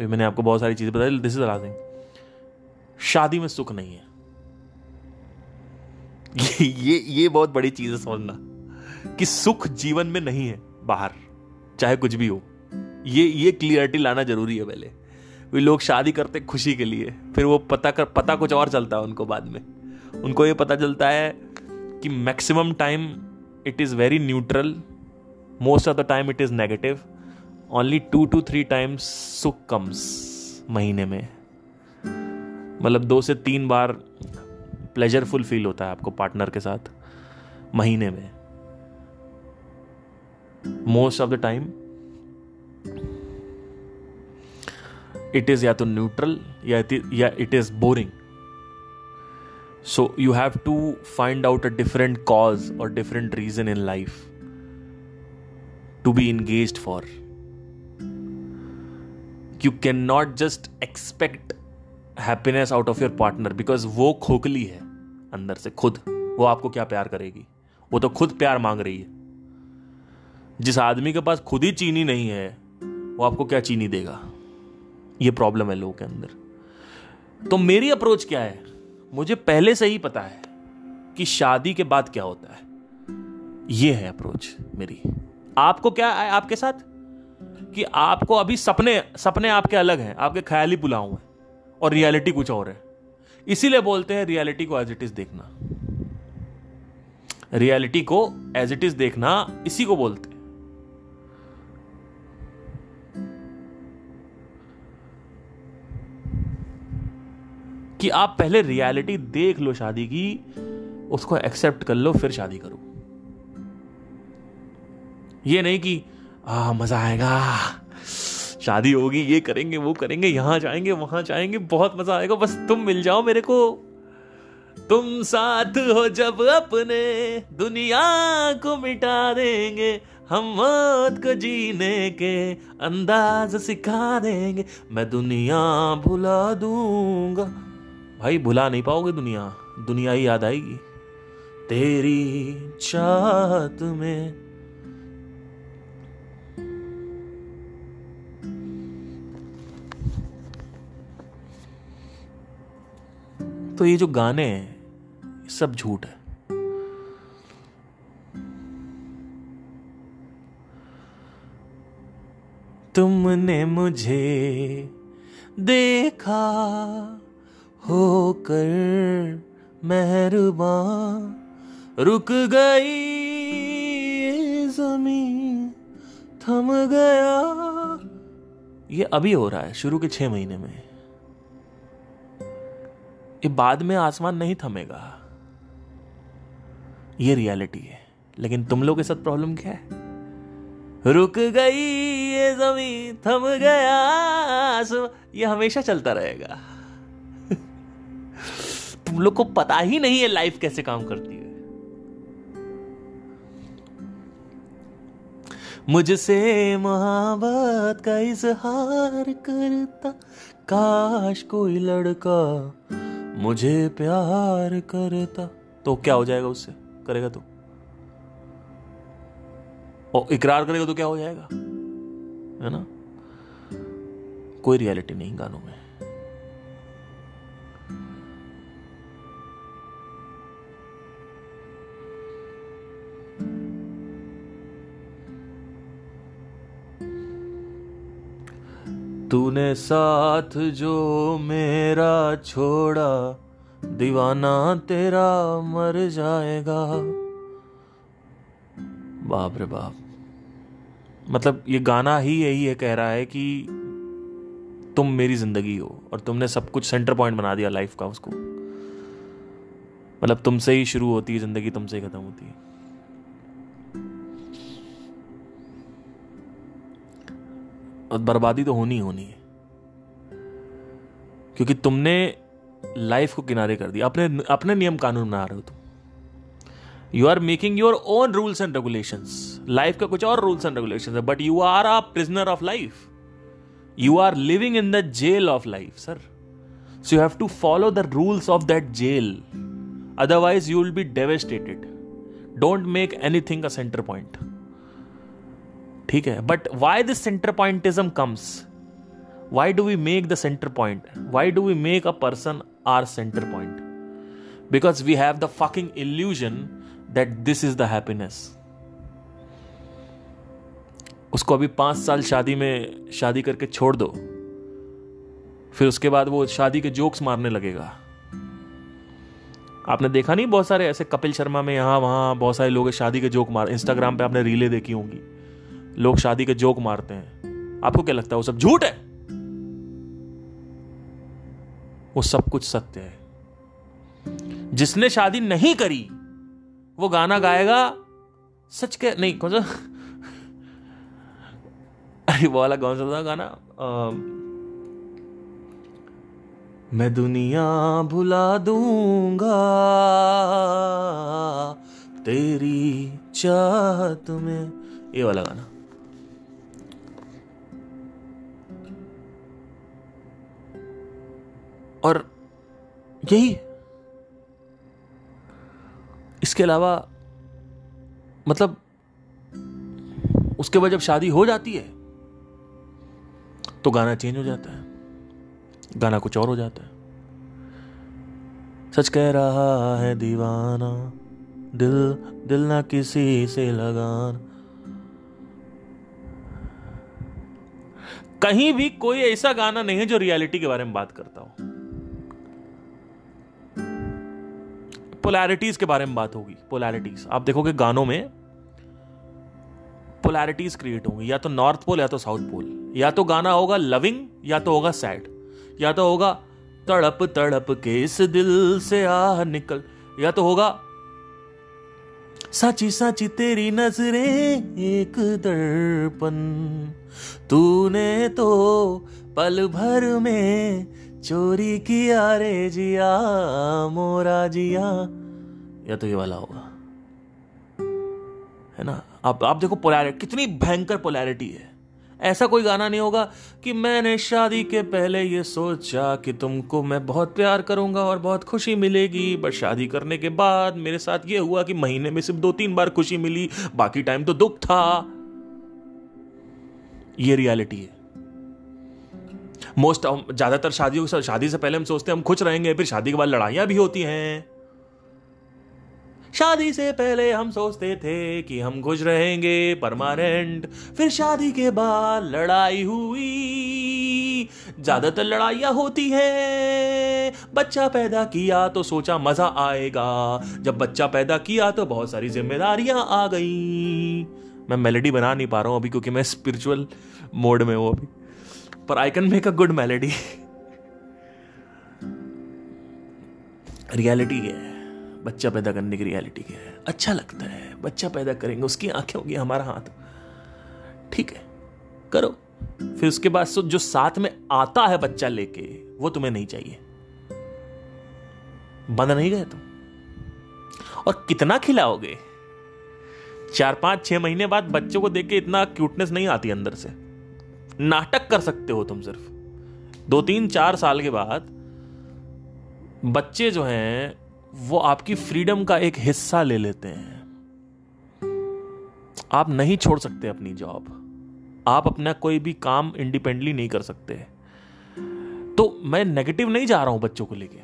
S1: मैंने आपको बहुत सारी चीज़ें बताई दिस इज़ लास्ट शादी में सुख नहीं है। ये ये ये बहुत बड़ी चीज़ है समझना, कि सुख जीवन में नहीं है बाहर, चाहे कुछ भी हो। ये ये क्लियरिटी लाना ज़रूरी है पहले। वे लोग शादी करते खुशी के लिए। फिर वो पता कर, पता कुछ और चलता है उनको बाद में। उनको ये पता चलता है कि maximum time it is very neutral most of the time it is negative only two two three times सुख कम्स महीने में। मतलब दो से तीन बार प्लेजरफुल फील होता है आपको पार्टनर के साथ महीने में। Most of the time it is या तो न्यूट्रल या it is boring so you have to find out a different cause और different reason in life to be engage for you can not just expect happiness out of your partner because वो खोखली है अंदर से, खुद। वो आपको क्या प्यार करेगी? वो तो खुद प्यार मांग रही है। जिस आदमी के पास खुद ही चीनी नहीं है, वो आपको क्या चीनी देगा? ये प्रॉब्लम है लोगों के अंदर। तो मेरी अप्रोच क्या है? मुझे पहले से ही पता है कि शादी के बाद क्या होता है। ये है अप्रोच मेरी। आपको क्या है आपके साथ? कि आपको अभी सपने सपने आपके अलग हैं, आपके ख्याली पुलाव हैं और रियलिटी कुछ और है। इसीलिए बोलते हैं रियलिटी को एज इट इज़ देखना। रियलिटी को एज इट इज़ देखना, इसी को बोलते हैं। कि आप पहले रियलिटी देख लो शादी की उसको एक्सेप्ट कर लो फिर शादी करो। ये नहीं कि आ, मज़ा आएगा। शादी होगी ये करेंगे वो करेंगे यहाँ जाएँगे वहाँ जाएँगे बहुत मज़ा आएगा। बस तुम मिल जाओ मेरे को। तुम साथ हो जब अपने दुनिया को मिटा देंगे। हम मौत को जीने के अंदाज सिखा देंगे। मैं दुनिया भुला दूँगा। भाई भुला नहीं पाओगे दुनिया? दुनिया ही याद आएगी। तेरी चाहत में तो ये जो गाने हैं सब झूठ है। तुमने मुझे देखा होकर मेहरबान रुक गई ज़मीन, थम गया। ये अभी हो रहा है, शुरू के छह महीने में। ये बाद में आसमान नहीं थमेगा। ये रियलिटी है, लेकिन तुम लोग के साथ प्रॉब्लम क्या है? रुक गई ये ज़मीन, थम गया ये हमेशा चलता रहेगा। तुम लोग को पता ही नहीं है लाइफ कैसे काम करती है। मुझसे मोहब्बत का इजहार करता, काश कोई लड़का मुझे प्यार करता। तो क्या हो जाएगा उससे? करेगा तो? और इकरार करेगा तो क्या हो जाएगा? है ना? कोई रियलिटी नहीं गानों में। तूने साथ जो मेरा छोड़ा, दीवाना तेरा मर जाएगा। बाप रे बाप। मतलब ये गाना ही यही है, कह रहा है कि तुम मेरी ज़िंदगी हो और तुमने सब कुछ सेंटर पॉइंट बना दिया लाइफ का उसको। मतलब तुमसे ही शुरू होती है, ज़िंदगी तुमसे ही खत्म होती है। और बर्बादी तो होनी होनी है। क्योंकि तुमने लाइफ को किनारे कर दिया। अपने अपने नियम कानून बना रहे हो तुम। You are making your own rules and regulation life का कुछ और रूल्स एंड रेगुलेशन है। But you are a prisoner of life you are living in the jail of life sir so you have to follow the rules of that jail otherwise you will be devastated don't make anything a centre point ठीक है. But why this centre pointism comes why do we make the centre point why do we make a person our centre point because we have the fucking illusion that this is the happiness उसको अभी पाँच साल शादी में शादी करके छोड़ दो. फिर उसके बाद वो शादी के जोक्स मारने लगेगा. आपने देखा नहीं बहुत सारे ऐसे कपिल शर्मा में यहाँ वहाँ बहुत सारे लोग शादी के जोक मार इंस्टाग्राम पे आपने रीले देखी होंगी. लोग शादी के जोक मारते हैं। आपको क्या लगता है वो सब झूठ है? वो सब कुछ सत्य है। जिसने शादी नहीं करी वो गाना गाएगा सच के नहीं कौन सा? अरे वो वाला कौन सा था गाना? आ, मैं दुनिया भुला दूँगा तेरी चाहत में ये वाला गाना। और यही इसके अलावा मतलब उसके बाद जब शादी हो जाती है तो गाना चेंज हो जाता है, गाना कुछ और हो जाता है। सच कह रहा है दीवाना, दिल दिल ना किसी से लगान। कहीं भी कोई ऐसा गाना नहीं है जो रियलिटी के बारे में बात करता हो। पोलैरिटीज के बारे में बात होगी पोलैरिटीज आप देखोगे गानों में पोलैरिटीज क्रिएट होंगी, या तो नॉर्थ पोल या तो साउथ पोल या तो गाना होगा लविंग या तो होगा सैड या तो होगा तड़प तड़प के इस दिल से आ निकल। या तो होगा साची साची तेरी नज़रें एक दर्पण। तूने तो पल भर में चोरी किया रे जिया, मोरा जिया। या तो ये वाला होगा। है ना? आप आप देखो पोलैरिटी कितनी भयंकर पोलैरिटी है। ऐसा कोई गाना नहीं होगा कि मैंने शादी के पहले ये सोचा कि तुमको मैं बहुत प्यार करूँगा और बहुत खुशी मिलेगी बट शादी करने के बाद मेरे साथ ये हुआ कि महीने में सिर्फ़ दो तीन बार खुशी मिली, बाकी टाइम तो दुख था। ये रियलिटी है। मोस्ट ज़्यादातर शादियों शादी से पहले हम सोचते हैं, हम खुश रहेंगे, फिर शादी के बाद लड़ाइयाँ भी होती हैं। शादी से पहले हम सोचते थे कि हम खुश रहेंगे, परमानेंट। फिर शादी के बाद लड़ाई हुई। ज़्यादातर लड़ाइयाँ होती है। बच्चा पैदा किया तो सोचा मज़ा आएगा। जब बच्चा पैदा किया तो बहुत सारी जिम्मेदारियाँ आ गई। मैं मेलेडी बना नहीं पा रहा हूँ अभी, क्योंकि मैं स्पिरिचुअल मोड में हूँ अभी। पर I can make a good melody. Reality है, बच्चा पैदा करने की रियलिटी क्या है। अच्छा लगता है, बच्चा पैदा करेंगे, उसकी आँखें होगी हमारा हाथ। ठीक है, करो। फिर उसके बाद जो साथ में आता है बच्चा लेके, वो तुम्हें नहीं चाहिए। बंद नहीं गए तुम? और कितना खिलाओगे? चार पाँच छह महीने बाद बच्चों को देख के इतना क्यूटनेस नहीं आती अंदर से। नाटक कर सकते हो तुम सिर्फ़। दो तीन चार साल के बाद बच्चे जो हैं, वो आपकी फ्रीडम का एक हिस्सा ले लेते हैं। आप नहीं छोड़ सकते अपनी जॉब आप अपना कोई भी काम इंडिपेंडेंटली नहीं कर सकते। तो मैं नेगेटिव नहीं जा रहा हूँ बच्चों को लेके,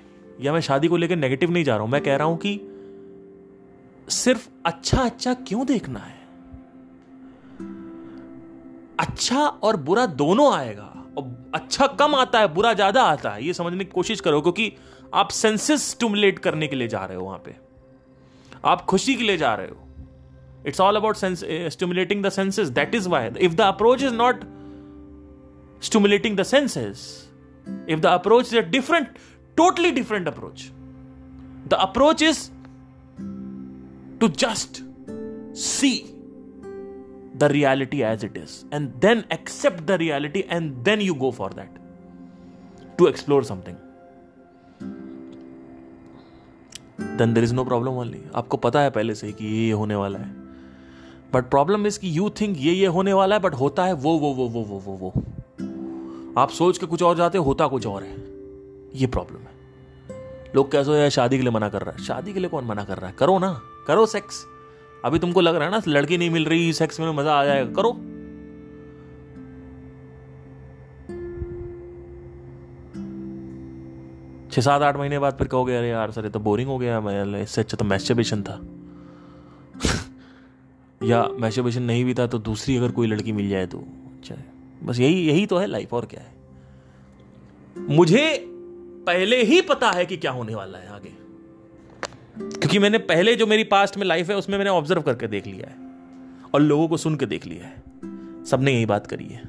S1: या मैं शादी को लेकर नेगेटिव नहीं जा रहा हूँ। मैं कह रहा हूँ कि सिर्फ़ अच्छा अच्छा क्यों देखना है? अच्छा और बुरा दोनों आएगा। और अच्छा कम आता है, बुरा ज़्यादा आता है, ये समझने की कोशिश करो, क्योंकि आप सेंसेस स्टूमुलेट करने के लिए जा रहे हो वहाँ पे। आप खुशी के लिए जा रहे हो। It's all about stimulating the senses that is why if the approach is not stimulating the senses if the approach is a different totally different approach the approach is to just see the reality as it is. And then accept the reality and then you go for that to explore something. Then there is no problem only आपको पता है पहले से कि ये ये होने वाला है। बट प्रॉब्लम इज़ कि यू थिंक ये ये होने वाला है बट होता है वो वो वो वो वो वो वो। आप सोच के कुछ और जाते हो, होता कुछ और है। ये प्रॉब्लम है। लोग कैसे यार शादी के लिए मना कर रहा है। शादी के लिए कौन मना कर रहा है? करो ना। करो सेक्स अभी तुमको लग रहा है ना, लड़की नहीं मिल रही सेक्स में मज़ा आ जाएगा। करो। छह सात आठ महीने बाद फिर कहोगे, अरे यार, सर, ये तो बोरिंग हो गया, मैं, इससे अच्छा तो मैस्टरबेशन था। *laughs* या मैस्टरबेशन नहीं भी था तो दूसरी अगर कोई लड़की मिल जाए तो अच्छा बस यही यही तो है लाइफ और क्या है। मुझे पहले ही पता है कि क्या होने वाला है आगे। क्योंकि मैंने पहले जो मेरी पास्ट में लाइफ है, उसमें मैंने ऑब्ज़र्व करके देख लिया है। और लोगों को सुन के देख लिया है। सबने यही बात करी है